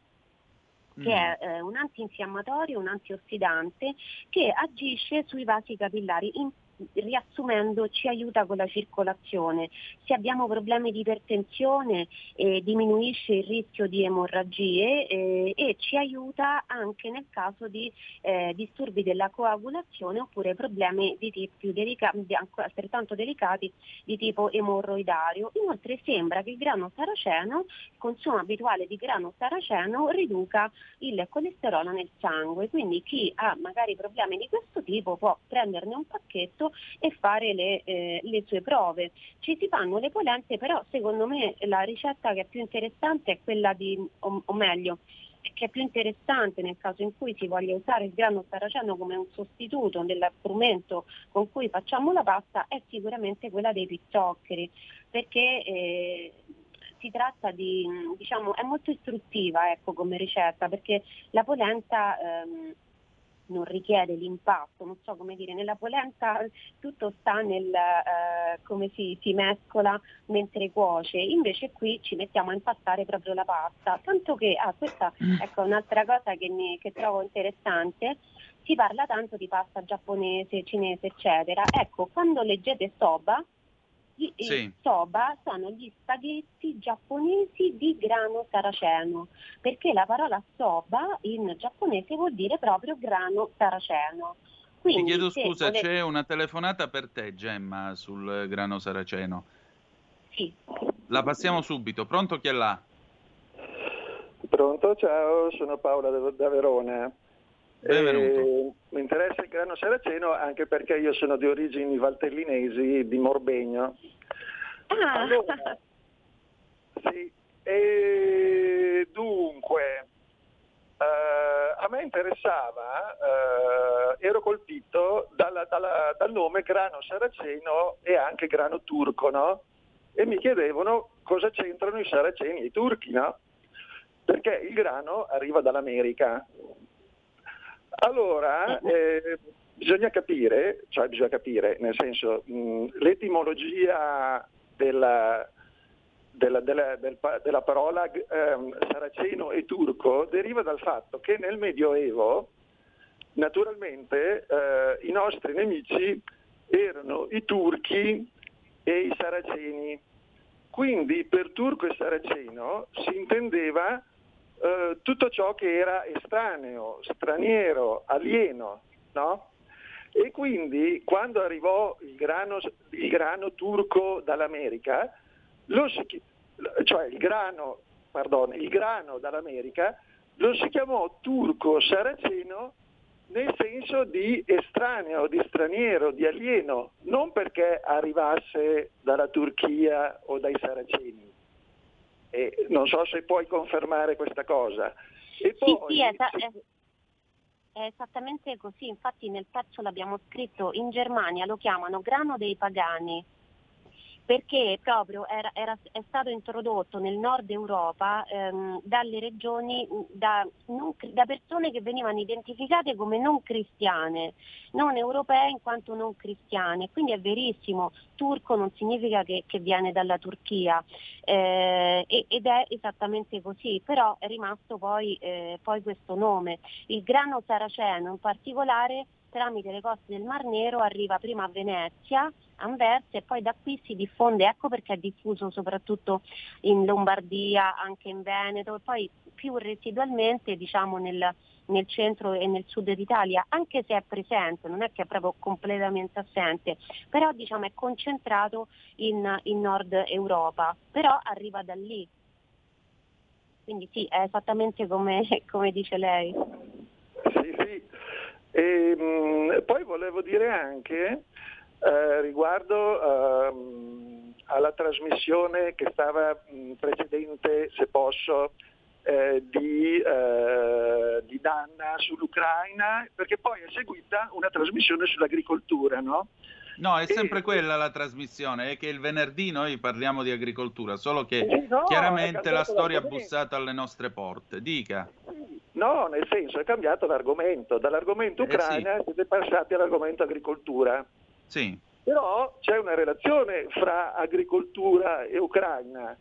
che è mm. eh, un antinfiammatorio, un antiossidante che agisce sui vasi capillari in riassumendo ci aiuta con la circolazione. Se abbiamo problemi di ipertensione eh, diminuisce il rischio di emorragie eh, e ci aiuta anche nel caso di eh, disturbi della coagulazione oppure problemi di tipo più delicati, altrettanto delicati di tipo emorroidario. Inoltre sembra che il grano saraceno, il consumo abituale di grano saraceno riduca il colesterolo nel sangue, quindi chi ha magari problemi di questo tipo può prenderne un pacchetto e fare le, eh, le sue prove. Ci si fanno le polente, però secondo me la ricetta che è più interessante è quella di, o, o meglio, che è più interessante nel caso in cui si voglia usare il grano saraceno come un sostituto dello strumento con cui facciamo la pasta è sicuramente quella dei pizzoccheri perché eh, si tratta di, diciamo, è molto istruttiva ecco, come ricetta perché la polenta ehm, non richiede l'impasto, non so come dire, nella polenta tutto sta nel eh, come si, si, mescola mentre cuoce, invece qui ci mettiamo a impastare proprio la pasta, tanto che, ah, questa mm. ecco un'altra cosa che, mi, che trovo interessante, si parla tanto di pasta giapponese, cinese, eccetera, ecco, quando leggete soba, gli, sì. soba sono gli spaghetti giapponesi di grano saraceno, perché la parola soba in giapponese vuol dire proprio grano saraceno. Quindi, Ti chiedo scusa, volete... c'è una telefonata per te, Gemma, sul grano saraceno. Sì. La passiamo subito. Pronto chi è là? Pronto, ciao, sono Paola da Verona. Benvenuto. mi interessa il grano saraceno anche perché io sono di origini valtellinesi di Morbegno. Ah. Allora, sì, e dunque, uh, a me interessava, uh, ero colpito dalla, dalla, dal nome grano saraceno e anche grano turco, no? E mi chiedevano cosa c'entrano i saraceni e i turchi, no? Perché il grano arriva dall'America. Allora, eh, bisogna capire, cioè bisogna capire, nel senso, mh, l'etimologia della, della, della, del, della parola eh, saraceno e turco deriva dal fatto che nel Medioevo naturalmente eh, i nostri nemici erano i turchi e i saraceni. Quindi per turco e saraceno si intendeva eh, tutto ciò che era estraneo, straniero, alieno, no? E quindi quando arrivò il grano, il grano turco dall'America, si, cioè il grano, pardon, il grano dall'America lo si chiamò turco saraceno nel senso di estraneo, di straniero, di alieno, non perché arrivasse dalla Turchia o dai saraceni. E non so se puoi confermare questa cosa. E poi, sì, sì, è, è, è esattamente così, infatti nel pezzo l'abbiamo scritto, in Germania lo chiamano grano dei pagani, perché proprio era, era, è stato introdotto nel nord Europa ehm, dalle regioni, da, non, da, persone che venivano identificate come non cristiane, non europee in quanto non cristiane. Quindi è verissimo, turco non significa che, che viene dalla Turchia eh, ed è esattamente così, però è rimasto poi, eh, poi questo nome. Il grano saraceno in particolare tramite le coste del Mar Nero arriva prima a Venezia, Anversa e poi da qui si diffonde, ecco perché è diffuso soprattutto in Lombardia, anche in Veneto e poi più residualmente diciamo nel, nel centro e nel sud d'Italia, anche se è presente, non è che è proprio completamente assente, però diciamo è concentrato in, in nord Europa, però arriva da lì. Quindi sì, è esattamente come, come dice lei. E, mh, mm, poi volevo dire anche eh, riguardo eh, alla trasmissione che stava mh, mm, precedente, se posso, eh, di, eh, di, Danna sull'Ucraina, perché poi è seguita una trasmissione sull'agricoltura, no? No, è sempre e, quella la trasmissione, è che il venerdì noi parliamo di agricoltura, solo che no, chiaramente la storia ha bussato alle nostre porte. Dica. No, nel senso è cambiato l'argomento, dall'argomento Ucraina eh sì. siete passati all'argomento agricoltura. Sì. Però c'è una relazione fra agricoltura e Ucraina.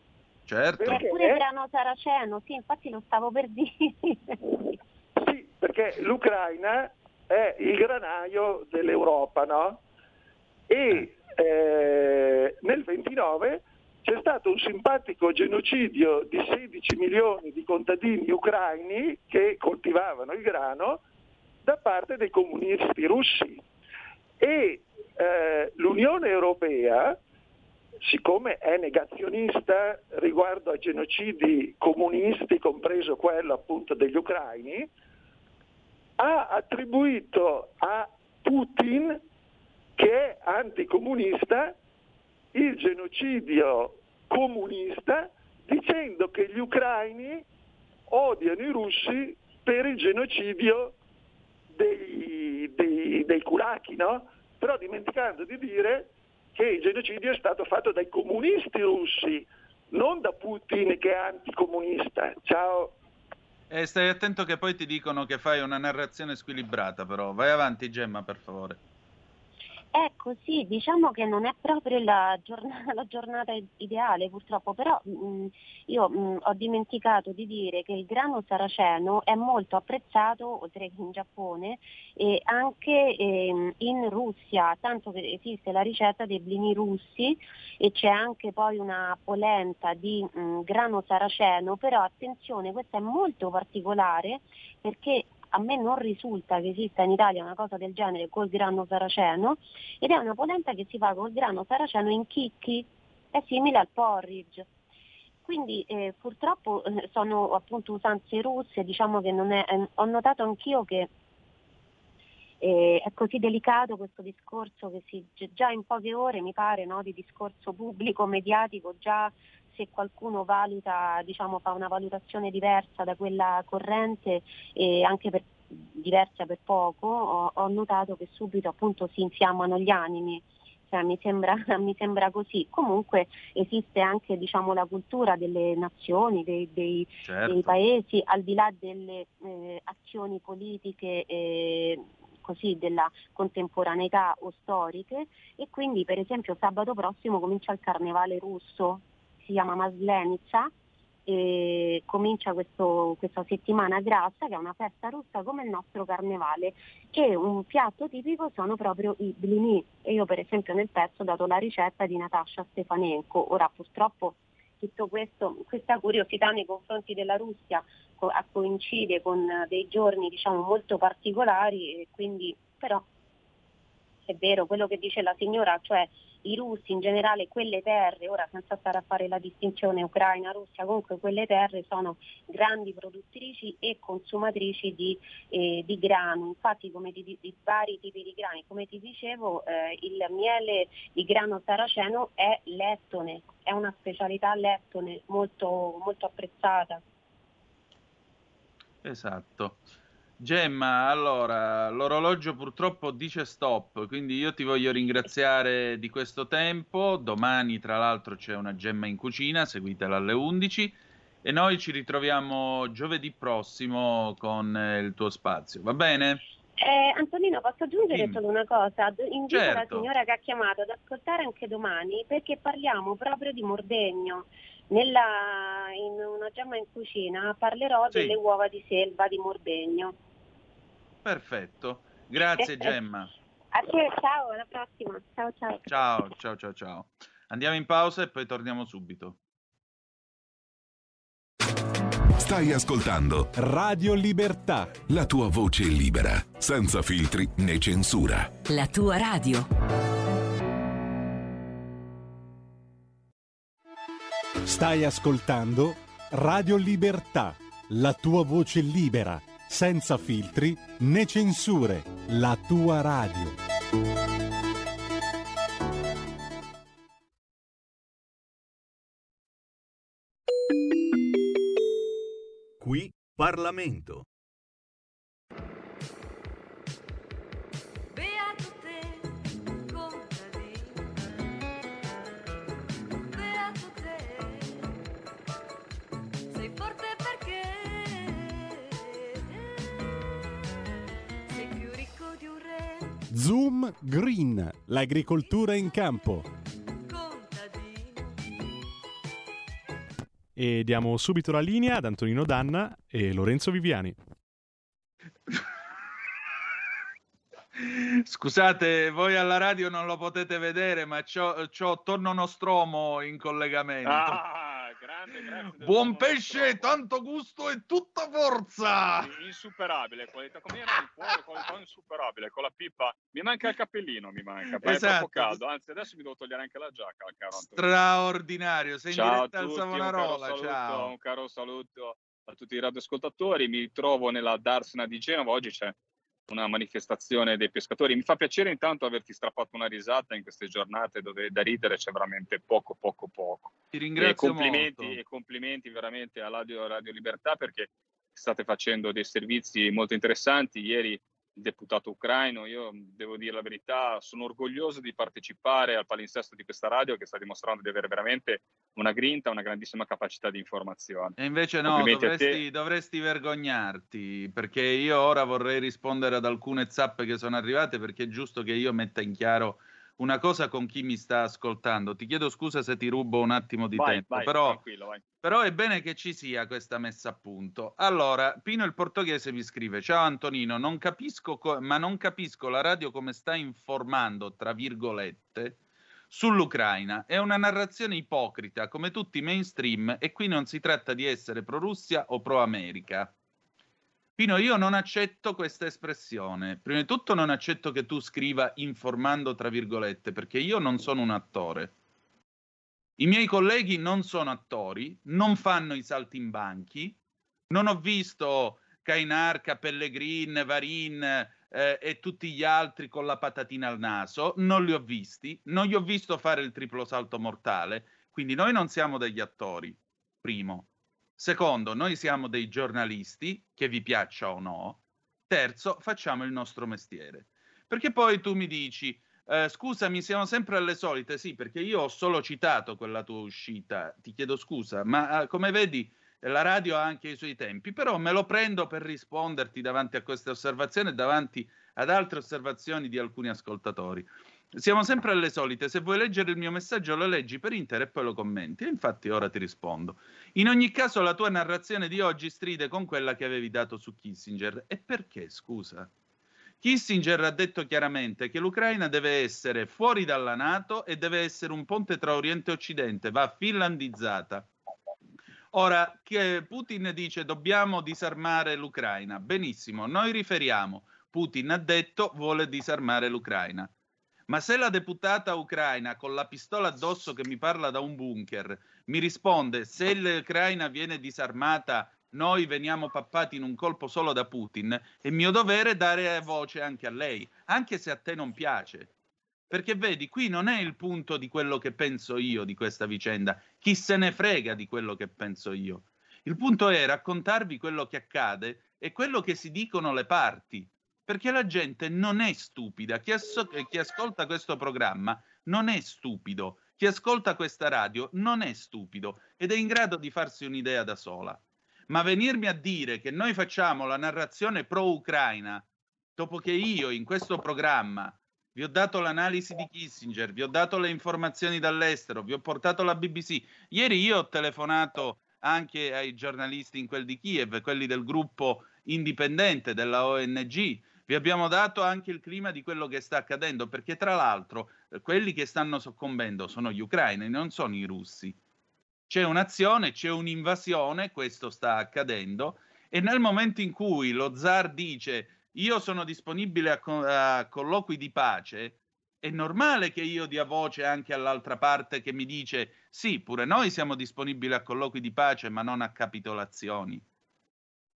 Certo. Perché... Eppure grano saraceno, sì, infatti lo stavo per dire. sì, perché l'Ucraina è il granaio dell'Europa, no? E eh, nel 29 c'è stato un simpatico genocidio di 16 milioni di contadini ucraini che coltivavano il grano da parte dei comunisti russi. E eh, l'Unione Europea, siccome è negazionista riguardo a genocidi comunisti, compreso quello appunto degli ucraini, ha attribuito a Putin, che è anticomunista, il genocidio comunista dicendo che gli ucraini odiano i russi per il genocidio dei, dei, dei kulaki, no? però dimenticando di dire che il genocidio è stato fatto dai comunisti russi, non da Putin che è anticomunista. Ciao. E stai attento che poi ti dicono che fai una narrazione squilibrata, però. Vai avanti, Gemma, per favore. Ecco, sì, diciamo che non è proprio la giornata, la giornata ideale purtroppo, però mh, mm, io mh, mm, ho dimenticato di dire che il grano saraceno è molto apprezzato, oltre che in Giappone, e anche eh, in Russia, tanto che esiste la ricetta dei blini russi e c'è anche poi una polenta di mh, mm, grano saraceno, però attenzione, questa è molto particolare perché a me non risulta che esista in Italia una cosa del genere col grano saraceno ed è una polenta che si fa col grano saraceno in chicchi, è simile al porridge. Quindi eh, purtroppo eh, sono appunto usanze russe, diciamo che non è, eh, ho notato anch'io che eh, è così delicato questo discorso che si, già in poche ore mi pare no, di discorso pubblico, mediatico, già se qualcuno valuta, diciamo, fa una valutazione diversa da quella corrente, eh, anche per diversa per poco, ho, ho notato che subito appunto si infiammano gli animi cioè, mi, sembra, mi, sembra, così. Comunque esiste anche diciamo, la cultura delle nazioni, dei, dei, certo. dei paesi, al di là delle eh, azioni politiche. Eh, così della contemporaneità o storiche e quindi per esempio sabato prossimo comincia il carnevale russo, si chiama Maslenica e comincia questo, questa settimana grassa che è una festa russa come il nostro carnevale e un piatto tipico sono proprio i blini e io per esempio nel pezzo ho dato la ricetta di Natasha Stefanenko, ora purtroppo tutto questo, questa curiosità nei confronti della Russia co- coincide con dei giorni diciamo molto particolari e quindi però è vero quello che dice la signora, cioè i russi in generale, quelle terre, ora senza stare a fare la distinzione Ucraina-Russia, comunque quelle terre sono grandi produttrici e consumatrici di, eh, di grano, infatti come di, di, vari tipi di grani, come ti dicevo eh, il miele di grano saraceno è lettone, è una specialità lettone molto, molto apprezzata. Esatto. Gemma, allora, l'orologio purtroppo dice stop, quindi io ti voglio ringraziare di questo tempo. Domani, tra l'altro, c'è una Gemma in cucina, seguitela alle 11 e noi ci ritroviamo giovedì prossimo con eh, il tuo spazio, va bene? Eh, Antonino, posso aggiungere Dimmi. solo una cosa? Invito certo. la signora che ha chiamato ad ascoltare anche domani perché parliamo proprio di Mordegno. Nella, in una gemma in cucina parlerò sì. delle uova di selva di Mordegno. Perfetto, grazie Gemma. A te, ciao, alla prossima. Ciao, ciao. Ciao, ciao, ciao, ciao. Andiamo in pausa e poi torniamo subito. Stai ascoltando Radio Libertà. La tua voce libera, senza filtri né censura. La tua radio. Stai ascoltando Radio Libertà. La tua voce libera senza filtri né censure, la tua radio. Qui Parlamento. Zoom Green, l'agricoltura in campo. E diamo subito la linea ad Antonino Danna e Lorenzo Viviani. Scusate, voi alla radio non lo potete vedere, ma c'ho, c'ho Tonno Nostromo in collegamento. Ah! Grande. Buon pesce, tanto gusto e tutta forza! Insuperabile, qualità come era di cuore, qualità insuperabile, con la pipa. Mi manca il cappellino, mi manca, esatto. è troppo esatto. caldo, anzi adesso mi devo togliere anche la giacca. Caro Straordinario, sei ciao in diretta al Savonarola, un ciao. Un caro saluto a tutti i radioascoltatori, mi trovo nella Darsena di Genova, oggi c'è una manifestazione dei pescatori. Mi fa piacere intanto averti strappato una risata in queste giornate dove da ridere c'è veramente poco, poco, poco. Ti ringrazio e complimenti, molto. E complimenti veramente a Radio, Radio Libertà perché state facendo dei servizi molto interessanti. Ieri deputato ucraino. Io devo dire la verità, sono orgoglioso di partecipare al palinsesto di questa radio che sta dimostrando di avere veramente una grinta, una grandissima capacità di informazione. E invece no, dovresti, dovresti, vergognarti, perché io ora vorrei rispondere ad alcune zappe che sono arrivate, perché è giusto che io metta in chiaro una cosa con chi mi sta ascoltando. Ti chiedo scusa se ti rubo un attimo di vai, tempo, vai, però, però, è bene che ci sia questa messa a punto. Allora, Pino il portoghese mi scrive: Ciao Antonino, non capisco co- ma non capisco la radio come sta informando, tra virgolette, sull'Ucraina. È una narrazione ipocrita, come tutti i mainstream, e qui non si tratta di essere pro-Russia o pro-America. Pino, io non accetto questa espressione. Prima di tutto non accetto che tu scriva informando tra virgolette, perché io non sono un attore. I miei colleghi non sono attori, non fanno i saltimbanchi, non ho visto Cainarca, Pellegrin, Varin eh, e tutti gli altri con la patatina al naso, non li ho visti, non gli ho visto fare il triplo salto mortale, quindi noi non siamo degli attori, primo. Secondo, noi siamo dei giornalisti, che vi piaccia o no. Terzo, facciamo il nostro mestiere. Perché poi tu mi dici, eh, scusami, siamo sempre alle solite, sì, perché io ho solo citato quella tua uscita, ti chiedo scusa, ma eh, come vedi la radio ha anche i suoi tempi, però me lo prendo per risponderti davanti a queste osservazioni e davanti ad altre osservazioni di alcuni ascoltatori. Siamo sempre alle solite, se vuoi leggere il mio messaggio lo leggi per intero e poi lo commenti, infatti ora ti rispondo. In ogni caso la tua narrazione di oggi stride con quella che avevi dato su Kissinger. E perché, scusa? Kissinger ha detto chiaramente che l'Ucraina deve essere fuori dalla Nato e deve essere un ponte tra Oriente e Occidente, va finlandizzata. Ora, Putin dice dobbiamo disarmare l'Ucraina. Benissimo, noi riferiamo. Putin ha detto vuole disarmare l'Ucraina. Ma se la deputata ucraina con la pistola addosso che mi parla da un bunker mi risponde se l'Ucraina viene disarmata noi veniamo pappati in un colpo solo da Putin, è mio dovere dare voce anche a lei, anche se a te non piace. Perché vedi, qui non è il punto di quello che penso io di questa vicenda, chi se ne frega di quello che penso io. Il punto è raccontarvi quello che accade e quello che si dicono le parti, perché la gente non è stupida. Chi, as- chi ascolta questo programma non è stupido, chi ascolta questa radio non è stupido ed è in grado di farsi un'idea da sola. Ma venirmi a dire che noi facciamo la narrazione pro-Ucraina dopo che io in questo programma vi ho dato l'analisi di Kissinger, vi ho dato le informazioni dall'estero, vi ho portato la BBC. Ieri io ho telefonato anche ai giornalisti in quel di Kiev, quelli del gruppo indipendente della ONG. Vi abbiamo dato anche il clima di quello che sta accadendo, perché tra l'altro eh, quelli che stanno soccombendo sono gli ucraini, non sono i russi. C'è un'azione, c'è un'invasione, questo sta accadendo, e nel momento in cui lo zar dice io sono disponibile a, co- a colloqui di pace, è normale che io dia voce anche all'altra parte che mi dice sì, pure noi siamo disponibili a colloqui di pace, ma non a capitolazioni.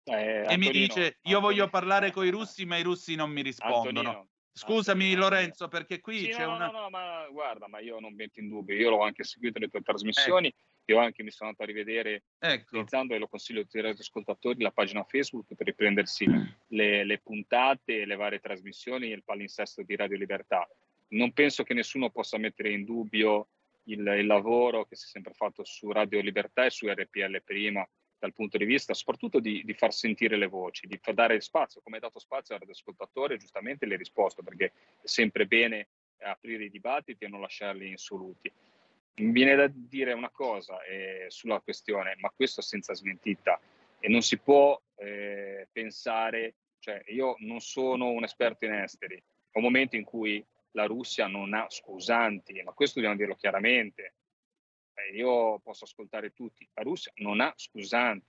Eh, e mi dice io Antonino. voglio parlare con i russi, ma i russi non mi rispondono. Antonino. Scusami Antonino. Lorenzo, perché qui sì, c'è no, una... No, no, ma guarda, ma io non metto in dubbio, io l'ho anche seguito le tue trasmissioni, ecco. io anche mi sono andato a rivedere, ecco. utilizzando, e lo consiglio a tutti i ascoltatori, la pagina Facebook per riprendersi le, le puntate, le varie trasmissioni e il palinsesto di Radio Libertà. Non penso che nessuno possa mettere in dubbio il, il lavoro che si è sempre fatto su Radio Libertà e su RPL prima, dal punto di vista soprattutto di, di, far sentire le voci, di dare spazio, come hai dato spazio all'ascoltatore, giustamente le hai risposto, perché è sempre bene aprire i dibattiti e non lasciarli insoluti. Mi viene da dire una cosa eh, sulla questione, ma questo senza smentita, e non si può eh, pensare, cioè io non sono un esperto in esteri, è un momento in cui la Russia non ha scusanti, ma questo dobbiamo dirlo chiaramente, eh, io posso ascoltare tutti, la Russia non ha scusanti,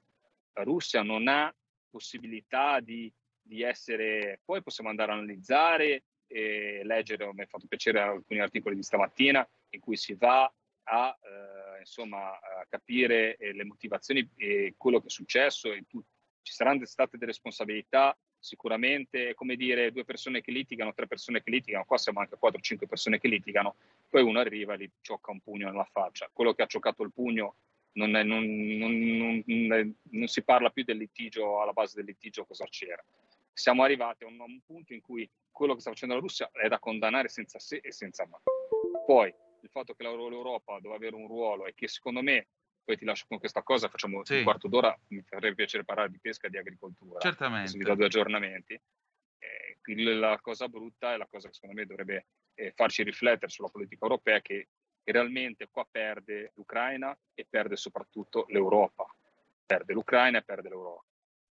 la Russia non ha possibilità di, di essere, poi possiamo andare a analizzare e leggere, mi è fatto piacere alcuni articoli di stamattina in cui si va a, eh, insomma, a capire eh, le motivazioni e quello che è successo e tu, ci saranno state delle responsabilità sicuramente come dire due persone che litigano, tre persone che litigano, qua siamo anche 4-5 persone che litigano, poi uno arriva e gli ciocca un pugno nella faccia. Quello che ha cioccato il pugno non, è, non, non, non, si parla più del litigio, alla base del litigio cosa c'era. Siamo arrivati a un, a un punto in cui quello che sta facendo la Russia è da condannare senza se e senza ma. Poi il fatto che l'Europa deve avere un ruolo e che secondo me poi ti lascio con questa cosa, facciamo sì. un quarto d'ora, mi farebbe piacere parlare di pesca e di agricoltura. Certamente. Vi do due aggiornamenti. Eh, la cosa brutta è la cosa che secondo me dovrebbe eh, farci riflettere sulla politica europea che realmente qua perde l'Ucraina e perde soprattutto l'Europa. Perde l'Ucraina e perde l'Europa.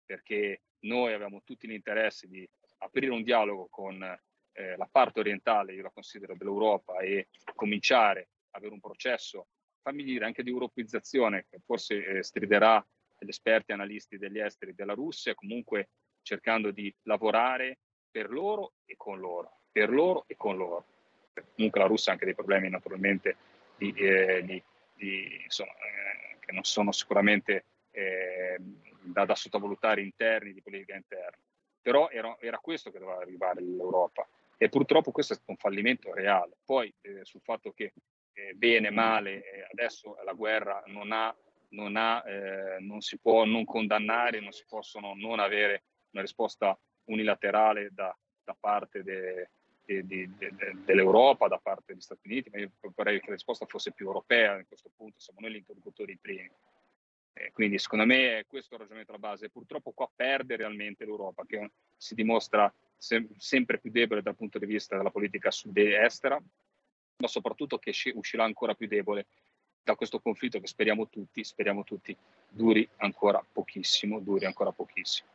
Perché noi abbiamo tutti l'interesse di aprire un dialogo con eh, la parte orientale, io la considero dell'Europa, e cominciare ad avere un processo fammi dire, anche di europeizzazione, che forse eh, striderà gli esperti analisti degli esteri della Russia, comunque cercando di lavorare per loro e con loro, per loro e con loro. Comunque la Russia ha anche dei problemi naturalmente di, eh, di, di, insomma, eh, che non sono sicuramente eh, da, da, sottovalutare interni di politica interna. Però era, era, questo che doveva arrivare l'Europa e purtroppo questo è stato un fallimento reale. Poi eh, sul fatto che eh, bene, male, adesso la guerra non, ha, non, ha, eh, non si può non condannare, non si possono non avere una risposta unilaterale da, da parte de, de, de, dell'Europa, da parte degli Stati Uniti, ma io vorrei che la risposta fosse più europea a questo punto, siamo noi gli interlocutori primi. Eh, quindi secondo me è questo il ragionamento alla base. Purtroppo qua perde realmente l'Europa, che si dimostra sem- sempre più debole dal punto di vista della politica sud-estera, ma soprattutto che uscirà ancora più debole da questo conflitto che speriamo tutti, speriamo tutti, duri ancora pochissimo, duri ancora pochissimo.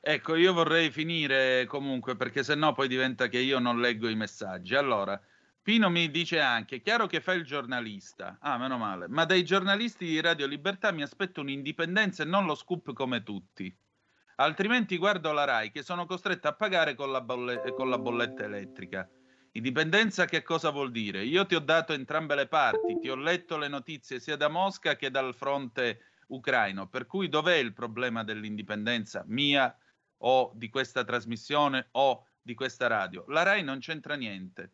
Ecco, io vorrei finire comunque perché sennò poi diventa che io non leggo i messaggi. Allora, Pino mi dice anche, chiaro che fai il giornalista, ah meno male, ma dai giornalisti di Radio Libertà mi aspetto un'indipendenza e non lo scoop come tutti. Altrimenti guardo la RAI che sono costretto a pagare con la, bolle- con la bolletta elettrica. Indipendenza che cosa vuol dire? Io ti ho dato entrambe le parti, ti ho letto le notizie sia da Mosca che dal fronte ucraino, per cui dov'è il problema dell'indipendenza mia o di questa trasmissione o di questa radio? La RAI non c'entra niente.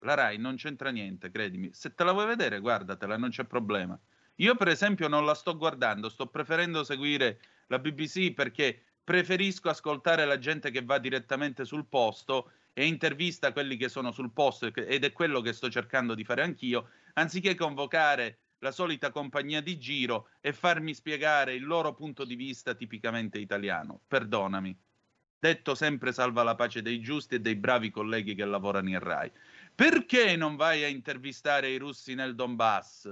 La RAI non c'entra niente, credimi. Se te la vuoi vedere, guardatela, non c'è problema. Io per esempio non la sto guardando, sto preferendo seguire la BBC perché preferisco ascoltare la gente che va direttamente sul posto e intervista quelli che sono sul posto ed è quello che sto cercando di fare anch'io, anziché convocare la solita compagnia di giro e farmi spiegare il loro punto di vista tipicamente italiano. Perdonami. Detto sempre salva la pace dei giusti e dei bravi colleghi che lavorano in RAI. Perché non vai a intervistare i russi nel Donbass?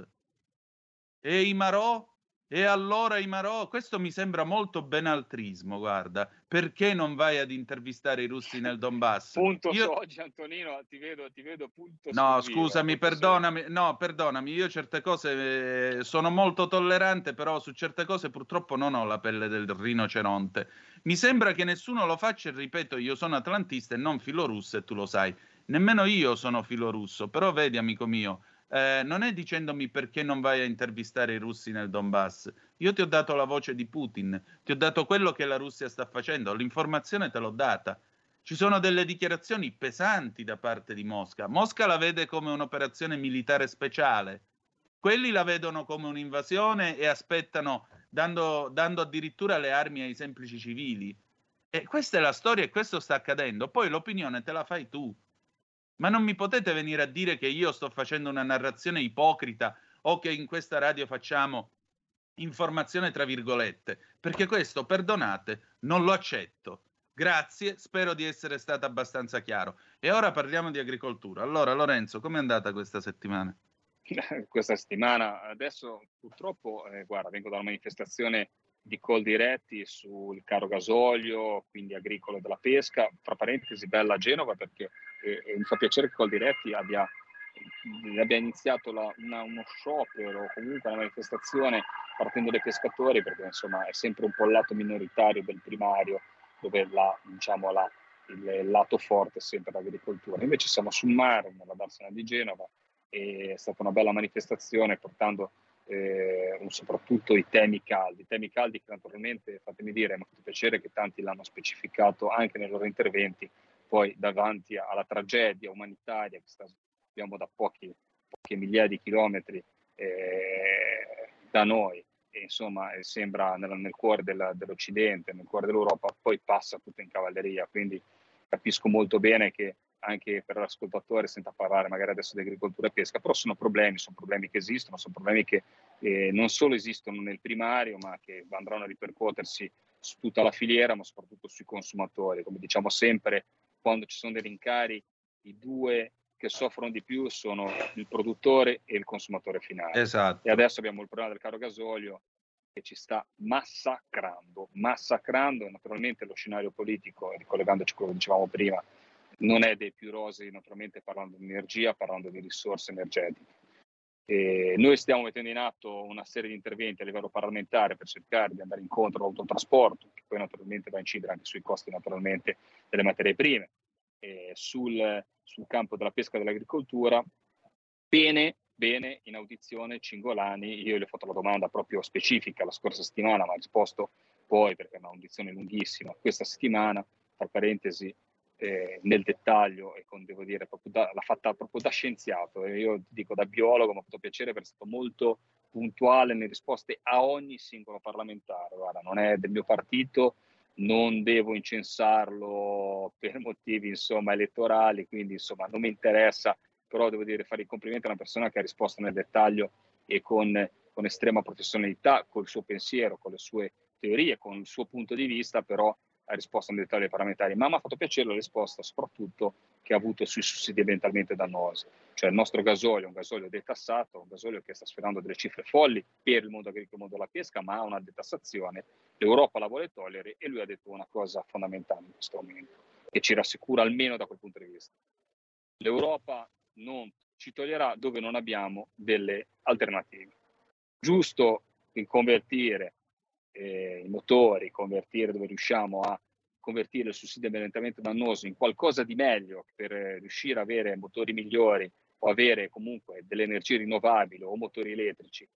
E i Marò? E allora i Marò, questo mi sembra molto benaltrismo, guarda, perché non vai ad intervistare i russi nel Donbass? Punto io... oggi Antonino, ti vedo, ti vedo punto No, scusami, perdonami, no, perdonami, io certe cose eh, sono molto tollerante, però su certe cose purtroppo non ho la pelle del rinoceronte. Mi sembra che nessuno lo faccia, e ripeto, io sono atlantista e non filorusso e tu lo sai. Nemmeno io sono filorusso, però vedi amico mio, eh, non è dicendomi perché non vai a intervistare i russi nel Donbass. Io ti ho dato la voce di Putin, ti ho dato quello che la Russia sta facendo, l'informazione te l'ho data. Ci sono delle dichiarazioni pesanti da parte di Mosca. Mosca la vede come un'operazione militare speciale. Quelli la vedono come un'invasione e aspettano, dando, dando addirittura le armi ai semplici civili. E questa è la storia e questo sta accadendo. Poi l'opinione te la fai tu. Ma non mi potete venire a dire che io sto facendo una narrazione ipocrita o che in questa radio facciamo informazione tra virgolette, perché questo, perdonate, non lo accetto. Grazie, spero di essere stato abbastanza chiaro. E ora parliamo di agricoltura. Allora, Lorenzo, com'è andata questa settimana? questa settimana, adesso purtroppo, eh, guarda, vengo da una manifestazione di call diretti sul caro gasolio, quindi agricolo della pesca. Tra parentesi, bella Genova perché eh, mi fa piacere che call diretti abbia, abbia iniziato la, una, uno sciopero o comunque una manifestazione partendo dai pescatori perché insomma è sempre un po' il lato minoritario del primario dove la, diciamo, la, il, il, lato forte è sempre l'agricoltura. Invece siamo sul mare, nella Darsena di Genova, e è stata una bella manifestazione portando eh, soprattutto i temi caldi, temi caldi che naturalmente, fatemi dire, mi ha piacere che tanti l'hanno specificato anche nei loro interventi, poi davanti alla tragedia umanitaria che sta, abbiamo da pochi, poche migliaia di chilometri eh, da noi, e insomma sembra nel, nel cuore della, dell'Occidente, nel cuore dell'Europa, poi passa tutto in cavalleria, quindi capisco molto bene che anche per l'ascoltatore, senza parlare magari adesso di agricoltura e pesca, però sono problemi, sono problemi che esistono, sono problemi che eh, non solo esistono nel primario, ma che andranno a ripercuotersi su tutta la filiera, ma soprattutto sui consumatori. Come diciamo sempre, quando ci sono dei rincari, i due che soffrono di più sono il produttore e il consumatore finale. Esatto. E adesso abbiamo il problema del caro gasolio che ci sta massacrando, massacrando naturalmente lo scenario politico, ricollegandoci a quello che dicevamo prima, non è dei più rosei, naturalmente parlando di energia, parlando di risorse energetiche. E noi stiamo mettendo in atto una serie di interventi a livello parlamentare per cercare di andare incontro all'autotrasporto, che poi naturalmente va a incidere anche sui costi naturalmente delle materie prime, e sul, sul campo della pesca e dell'agricoltura. Bene, bene, in audizione Cingolani, io gli ho fatto la domanda proprio specifica la scorsa settimana, ma ha risposto poi perché è un'audizione lunghissima questa settimana, tra parentesi, eh, nel dettaglio e con, devo dire, da, l'ha fatta proprio da scienziato. Io dico da biologo, mi ha fatto piacere perché è stato molto puntuale nelle risposte a ogni singolo parlamentare. Guarda, non è del mio partito, non devo incensarlo per motivi insomma, elettorali, quindi insomma, non mi interessa, però devo dire fare i complimenti a una persona che ha risposto nel dettaglio e con, con estrema professionalità, col suo pensiero, con le sue teorie, con il suo punto di vista, però ha risposto nel dettaglio ai parlamentari, ma mi ha fatto piacere la risposta soprattutto che ha avuto sui sussidi ambientalmente dannosi. Cioè il nostro gasolio è un gasolio detassato, un gasolio che sta sferrando delle cifre folli per il mondo agricolo e il mondo della pesca, ma ha una detassazione. L'Europa la vuole togliere e lui ha detto una cosa fondamentale in questo momento, che ci rassicura almeno da quel punto di vista. L'Europa non ci toglierà dove non abbiamo delle alternative. Giusto in convertire eh, i motori, convertire dove riusciamo a convertire il sussidio ambientalmente dannoso in qualcosa di meglio per eh, riuscire ad avere motori migliori o avere comunque delle energie rinnovabili o motori elettrici,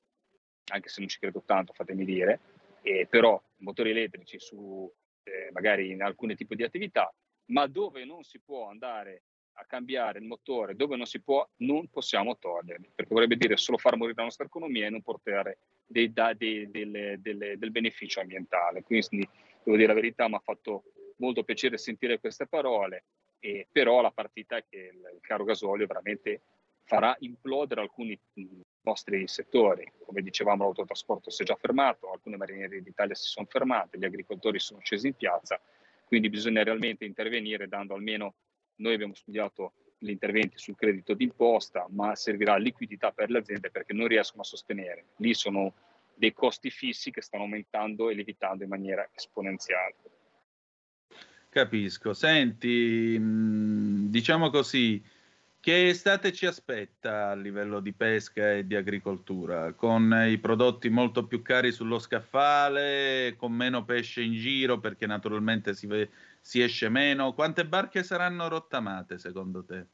anche se non ci credo tanto, fatemi dire, eh, però motori elettrici su eh, magari in alcuni tipi di attività, ma dove non si può andare a cambiare il motore, dove non si può, non possiamo toglierli, perché vorrebbe dire solo far morire la nostra economia e non portare dei, dei, delle, delle, del beneficio ambientale. Quindi devo dire la verità, mi ha fatto molto piacere sentire queste parole, e, però la partita è che il, il caro gasolio veramente farà implodere alcuni nostri settori. Come dicevamo, l'autotrasporto si è già fermato, alcune mariniere d'Italia si sono fermate, gli agricoltori sono scesi in piazza, quindi bisogna realmente intervenire dando almeno, noi abbiamo studiato gli interventi sul credito d'imposta, ma servirà liquidità per le aziende perché non riescono a sostenere. Lì sono dei costi fissi che stanno aumentando e lievitando in maniera esponenziale. Capisco. Senti, diciamo così, che estate ci aspetta a livello di pesca e di agricoltura? Con i prodotti molto più cari sullo scaffale, con meno pesce in giro perché naturalmente si, ve- si esce meno? Quante barche saranno rottamate secondo te?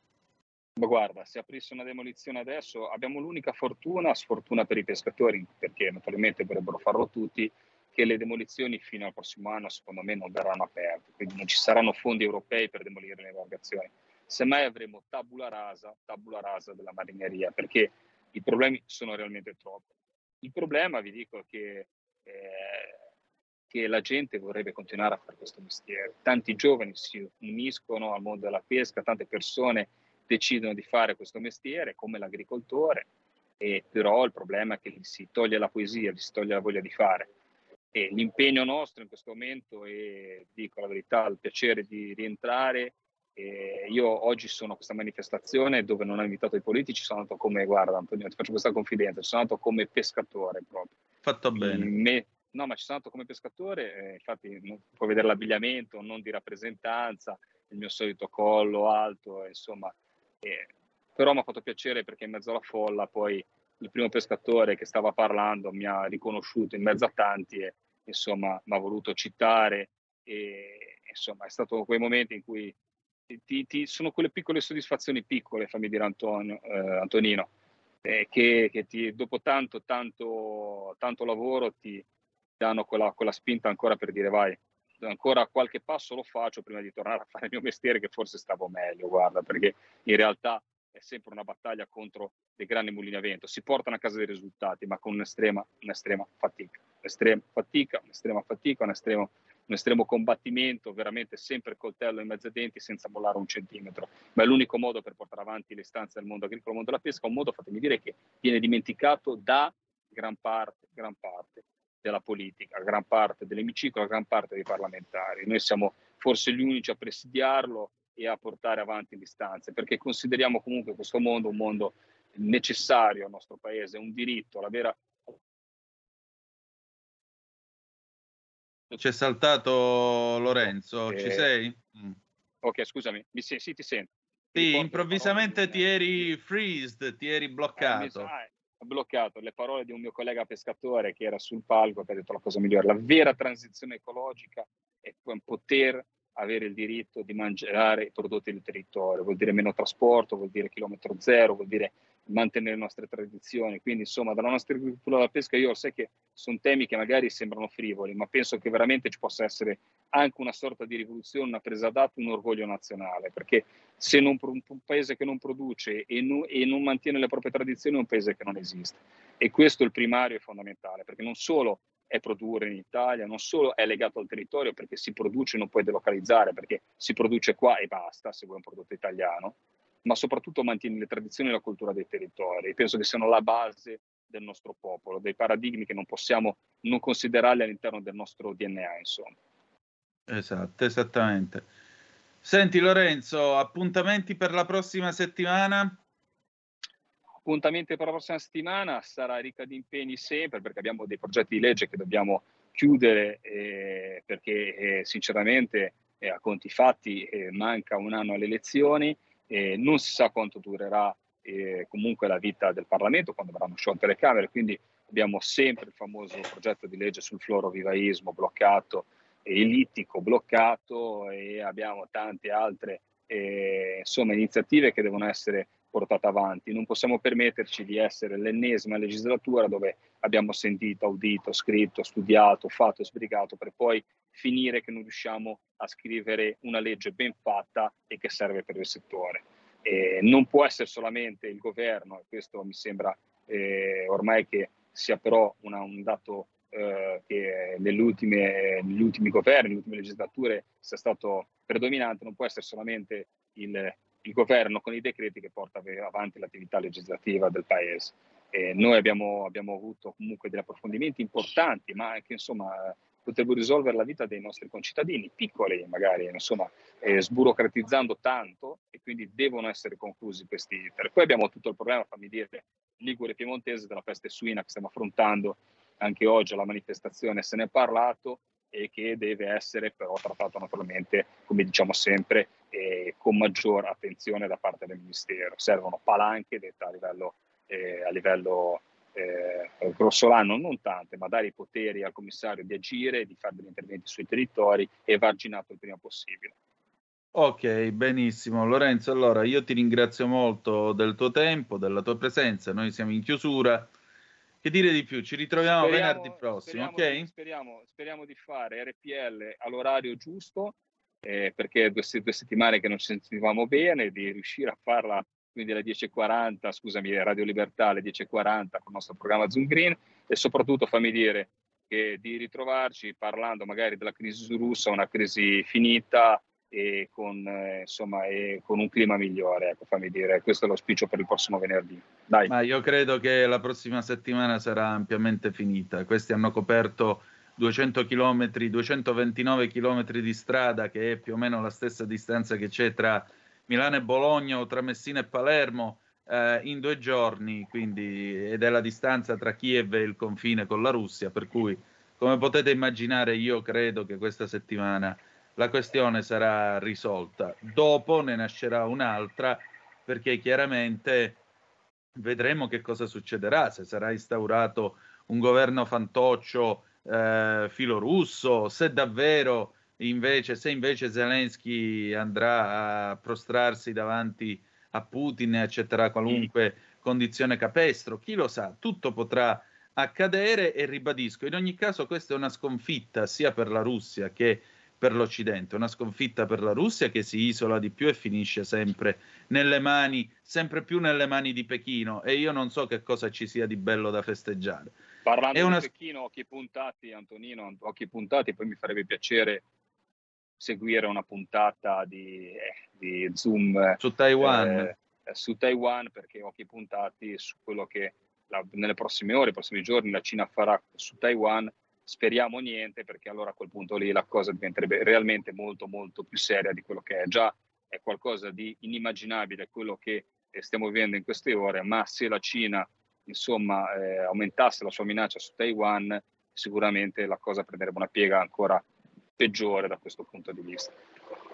Ma guarda, se aprisse una demolizione adesso abbiamo l'unica fortuna, sfortuna per i pescatori, perché naturalmente vorrebbero farlo tutti, che le demolizioni fino al prossimo anno secondo me non verranno aperte, quindi non ci saranno fondi europei per demolire le imbarcazioni semmai avremo tabula rasa, tabula rasa della marineria, perché i problemi sono realmente troppi. Il problema, vi dico, è che, eh, che la gente vorrebbe continuare a fare questo mestiere. Tanti giovani si uniscono al mondo della pesca, tante persone decidono di fare questo mestiere, come l'agricoltore, e però il problema è che gli si toglie la poesia, gli si toglie la voglia di fare. E l'impegno nostro in questo momento è, dico la verità, il piacere di rientrare e io oggi sono a questa manifestazione dove non ho invitato i politici, sono andato come, guarda Antonio, ti faccio questa confidenza, sono andato come pescatore proprio. Fatto bene. Me, no, ma ci sono andato come pescatore, eh, infatti non, puoi vedere l'abbigliamento, non di rappresentanza, il mio solito collo alto, insomma. Eh, però mi ha fatto piacere perché in mezzo alla folla poi il primo pescatore che stava parlando mi ha riconosciuto in mezzo a tanti e insomma mi ha voluto citare e insomma è stato quei momenti in cui ti, ti, sono quelle piccole soddisfazioni piccole, fammi dire Antonio, eh, Antonino, eh, che, che ti, dopo tanto, tanto, tanto lavoro ti danno quella, quella spinta ancora per dire vai, ancora qualche passo lo faccio prima di tornare a fare il mio mestiere che forse stavo meglio, guarda, perché in realtà è sempre una battaglia contro dei grandi mulini a vento. Si portano a casa dei risultati, ma con un'estrema, un'estrema fatica. Un'estrema fatica, un'estrema fatica, un'estrema un estremo combattimento, veramente sempre coltello in mezzo ai denti senza mollare un centimetro. Ma è l'unico modo per portare avanti le istanze del mondo agricolo, il mondo della pesca, un modo, fatemi dire, che viene dimenticato da gran parte, gran parte della politica, gran parte dell'emiciclo, gran parte dei parlamentari. Noi siamo forse gli unici a presidiarlo e a portare avanti le istanze, perché consideriamo comunque questo mondo un mondo necessario al nostro paese, un diritto, la vera C'è saltato Lorenzo, eh, ci sei? Mm. Ok, scusami, mi sì, sì ti sento. Sì, improvvisamente ti eri freezed, ti eri bloccato. Eh, ah, bloccato le parole di un mio collega pescatore che era sul palco che ha detto la cosa migliore. La vera transizione ecologica è poter avere il diritto di mangiare i prodotti del territorio, vuol dire meno trasporto, vuol dire chilometro zero, vuol dire mantenere le nostre tradizioni. Quindi, insomma, dalla nostra agricoltura alla pesca, io so che sono temi che magari sembrano frivoli, ma penso che veramente ci possa essere anche una sorta di rivoluzione, una presa d'atto, un orgoglio nazionale, perché se non, un paese che non produce e, no, e non mantiene le proprie tradizioni è un paese che non esiste. E questo è il primario e fondamentale, perché non solo è produrre in Italia, non solo è legato al territorio perché si produce non puoi delocalizzare, perché si produce qua e basta se vuoi un prodotto italiano, ma soprattutto mantiene le tradizioni e la cultura dei territori. Penso che siano la base del nostro popolo, dei paradigmi che non possiamo non considerarli all'interno del nostro DNA, insomma. Esatto, esattamente. Senti Lorenzo, appuntamenti per la prossima settimana? Appuntamenti per la prossima settimana sarà ricca di impegni sempre perché abbiamo dei progetti di legge che dobbiamo chiudere eh, perché eh, sinceramente eh, a conti fatti eh, manca un anno alle elezioni, non si sa quanto durerà eh, comunque la vita del Parlamento quando verranno sciolte le Camere, quindi abbiamo sempre il famoso progetto di legge sul florovivaismo bloccato, il littico bloccato e abbiamo tante altre eh, insomma, iniziative che devono essere portate avanti. Non possiamo permetterci di essere l'ennesima legislatura dove abbiamo sentito, audito, scritto, studiato, fatto e sbrigato per poi finire che non riusciamo a scrivere una legge ben fatta e che serve per il settore. Eh, non può essere solamente il governo, e questo mi sembra eh, ormai che sia però una, un dato eh, che negli ultimi governi, nelle ultime legislature sia stato predominante, non può essere solamente il, il governo con i decreti che porta avanti l'attività legislativa del Paese. Eh, noi abbiamo, abbiamo, avuto comunque degli approfondimenti importanti, ma che insomma potrebbero risolvere la vita dei nostri concittadini, piccoli magari, insomma, eh, sburocratizzando tanto e quindi devono essere conclusi questi iter. Poi abbiamo tutto il problema, fammi dire, ligure piemontese della peste suina che stiamo affrontando anche oggi alla manifestazione, se ne è parlato e che deve essere però trattato naturalmente, come diciamo sempre, eh, con maggior attenzione da parte del Ministero. Servono palanche dette a livello, eh, a livello eh, grossolano, non tante, ma dare i poteri al commissario di agire, di fare degli interventi sui territori e varginato il prima possibile. Ok, benissimo. Lorenzo, allora io ti ringrazio molto del tuo tempo, della tua presenza. Noi siamo in chiusura. Che dire di più? Ci ritroviamo speriamo, venerdì prossimo, speriamo, ok? Speriamo, speriamo, di fare RPL all'orario giusto, eh, perché due, due settimane che non ci sentivamo bene, di riuscire a farla quindi alle 10.40, scusami, Radio Libertà alle 10.40 con il nostro programma Zoom Green e soprattutto fammi dire che di ritrovarci parlando magari della crisi russa, una crisi finita e con, eh, insomma, e con un clima migliore, ecco, fammi dire, questo è l'auspicio per il prossimo venerdì. Dai. Ma io credo che la prossima settimana sarà ampiamente finita. Questi hanno coperto 200 km, 229 km di strada, che è più o meno la stessa distanza che c'è tra Milano e Bologna o tra Messina e Palermo eh, in due giorni, quindi, ed è la distanza tra Kiev e il confine con la Russia, per cui come potete immaginare io credo che questa settimana la questione sarà risolta. Dopo ne nascerà un'altra perché chiaramente vedremo che cosa succederà, se sarà instaurato un governo fantoccio eh, filorusso, se davvero invece, se invece Zelensky andrà a prostrarsi davanti a Putin e accetterà qualunque condizione capestro, chi lo sa, tutto potrà accadere e ribadisco, in ogni caso questa è una sconfitta sia per la Russia che per l'Occidente, una sconfitta per la Russia che si isola di più e finisce sempre nelle mani, sempre più nelle mani di Pechino e io non so che cosa ci sia di bello da festeggiare. Parlando una... di Pechino, occhi puntati, Antonino, occhi puntati, poi mi farebbe piacere seguire una puntata di, eh, di Zoom su Taiwan. Eh, su Taiwan perché occhi puntati su quello che la, nelle prossime ore, nei prossimi giorni la Cina farà su Taiwan. Speriamo niente perché allora a quel punto lì la cosa diventerebbe realmente molto molto più seria di quello che è già è qualcosa di inimmaginabile quello che eh, stiamo vivendo in queste ore, ma se la Cina insomma eh, aumentasse la sua minaccia su Taiwan, sicuramente la cosa prenderebbe una piega ancora peggiore da questo punto di vista.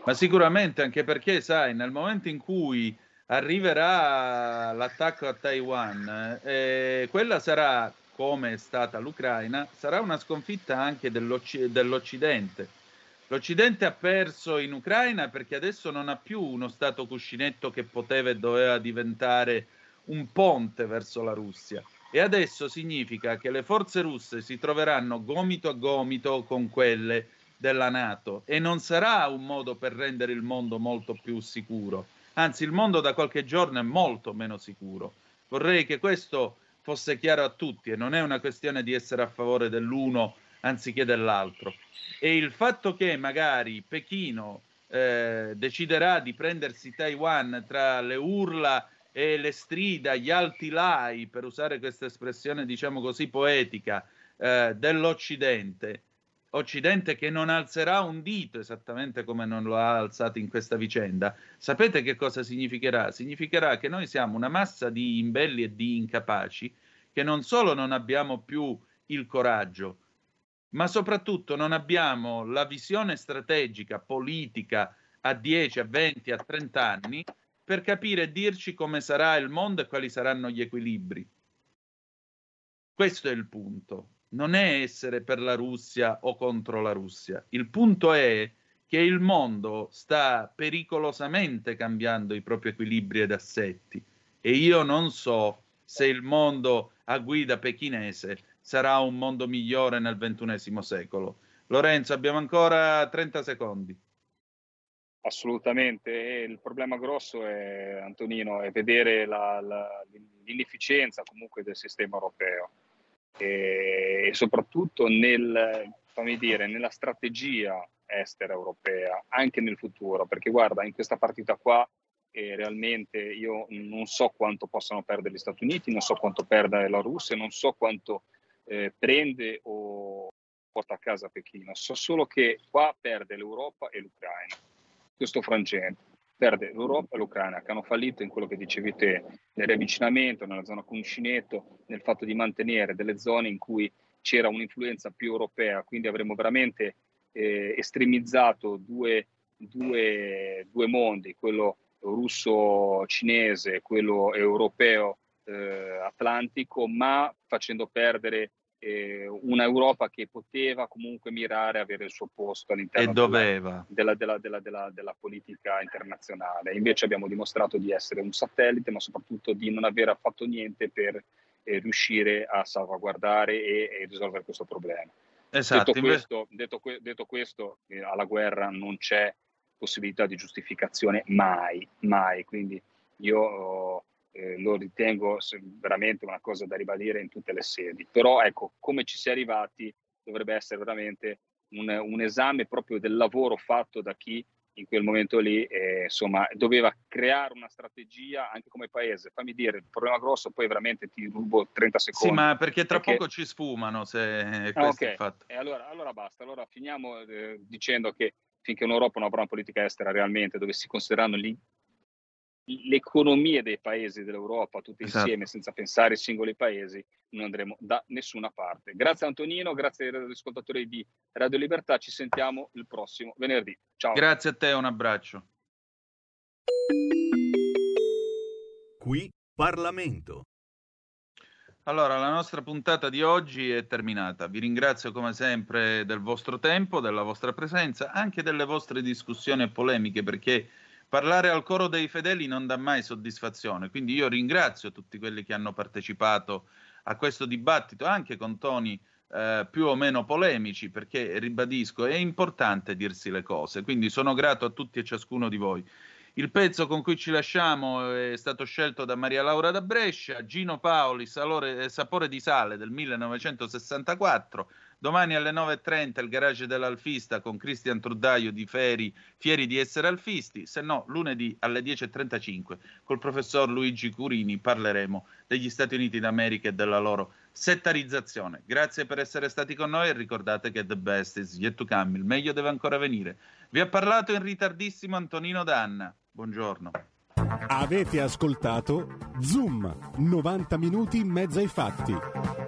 Ma sicuramente anche perché, sai, nel momento in cui arriverà l'attacco a Taiwan, eh, quella sarà, come è stata l'Ucraina, sarà una sconfitta anche dell'Occ- dell'Occidente. L'Occidente ha perso in Ucraina perché adesso non ha più uno Stato cuscinetto che poteva e doveva diventare un ponte verso la Russia. E adesso significa che le forze russe si troveranno gomito a gomito con quelle della Nato e non sarà un modo per rendere il mondo molto più sicuro. Anzi, il mondo da qualche giorno è molto meno sicuro. Vorrei che questo fosse chiaro a tutti e non è una questione di essere a favore dell'uno anziché dell'altro. E il fatto che magari Pechino eh, deciderà di prendersi Taiwan tra le urla e le strida, gli alti lai, per usare questa espressione diciamo così poetica, eh, dell'Occidente, Occidente che non alzerà un dito esattamente come non lo ha alzato in questa vicenda, sapete che cosa significherà? Significherà che noi siamo una massa di imbelli e di incapaci che non solo non abbiamo più il coraggio, ma soprattutto non abbiamo la visione strategica, politica a 10, a 20, a 30 anni per capire e dirci come sarà il mondo e quali saranno gli equilibri. Questo è il punto. Non è essere per la Russia o contro la Russia. Il punto è che il mondo sta pericolosamente cambiando i propri equilibri ed assetti e io non so se il mondo a guida pechinese sarà un mondo migliore nel ventunesimo secolo. Lorenzo, abbiamo ancora 30 secondi. Assolutamente, il problema grosso è, Antonino, è vedere la, la, l'inefficienza comunque del sistema europeo e, e soprattutto nel, dire, nella strategia estera europea, anche nel futuro, perché guarda, in questa partita qua eh, realmente io non so quanto possano perdere gli Stati Uniti, non so quanto perda la Russia, non so quanto eh, prende o porta a casa Pechino. So solo che qua perde l'Europa e l'Ucraina. Questo frangente. Perde l'Europa e l'Ucraina che hanno fallito in quello che dicevi te, nel riavvicinamento, nella zona cuncinetto, nel fatto di mantenere delle zone in cui c'era un'influenza più europea, quindi avremmo veramente eh, estremizzato due, due, due mondi, quello russo-cinese, quello europeo eh, ma facendo perdere eh, una Europa che poteva comunque mirare a avere il suo posto all'interno della, della, della, della, politica internazionale. Invece abbiamo dimostrato di essere un satellite, ma soprattutto di non aver fatto niente per eh, riuscire a salvaguardare e, e, risolvere questo problema. Esatto, detto, questo, detto, detto questo, eh, alla guerra non c'è possibilità di giustificazione mai, mai. Quindi io eh, lo ritengo veramente una cosa da ribadire in tutte le sedi. Però ecco, come ci si è arrivati dovrebbe essere veramente un, un esame proprio del lavoro fatto da chi in quel momento lì eh, insomma doveva creare una strategia anche come paese fammi dire il problema grosso poi veramente ti rubo 30 secondi sì ma perché tra perché... poco ci sfumano se ah, questo okay. è il fatto e allora, allora basta allora finiamo eh, dicendo che finché un'Europa non avrà una politica estera realmente dove si considereranno gli le economie dei paesi dell'Europa tutti esatto. insieme senza pensare ai singoli paesi non andremo da nessuna parte. Grazie Antonino, grazie agli ascoltatori di Radio Libertà, ci sentiamo il prossimo venerdì. Ciao. Grazie a te, un abbraccio. Qui Parlamento. Allora, la nostra puntata di oggi è terminata. Vi ringrazio come sempre del vostro tempo, della vostra presenza, anche delle vostre discussioni e polemiche perché parlare al coro dei fedeli non dà mai soddisfazione, quindi io ringrazio tutti quelli che hanno partecipato a questo dibattito, anche con toni eh, più o meno polemici, perché ribadisco, è importante dirsi le cose, quindi sono grato a tutti e ciascuno di voi. Il pezzo con cui ci lasciamo è stato scelto da Maria Laura da Brescia, Gino Paoli, Salore, Sapore di sale del 1964, Domani alle 9.30 il garage dell'Alfista con Cristian Truddaio di Feri, fieri di essere alfisti, se no lunedì alle 10.35 col professor Luigi Curini parleremo degli Stati Uniti d'America e della loro settarizzazione. Grazie per essere stati con noi e ricordate che the best is yet to come, il meglio deve ancora venire. Vi ha parlato in ritardissimo Antonino Danna. Buongiorno. Avete ascoltato Zoom, 90 minuti in mezzo ai fatti.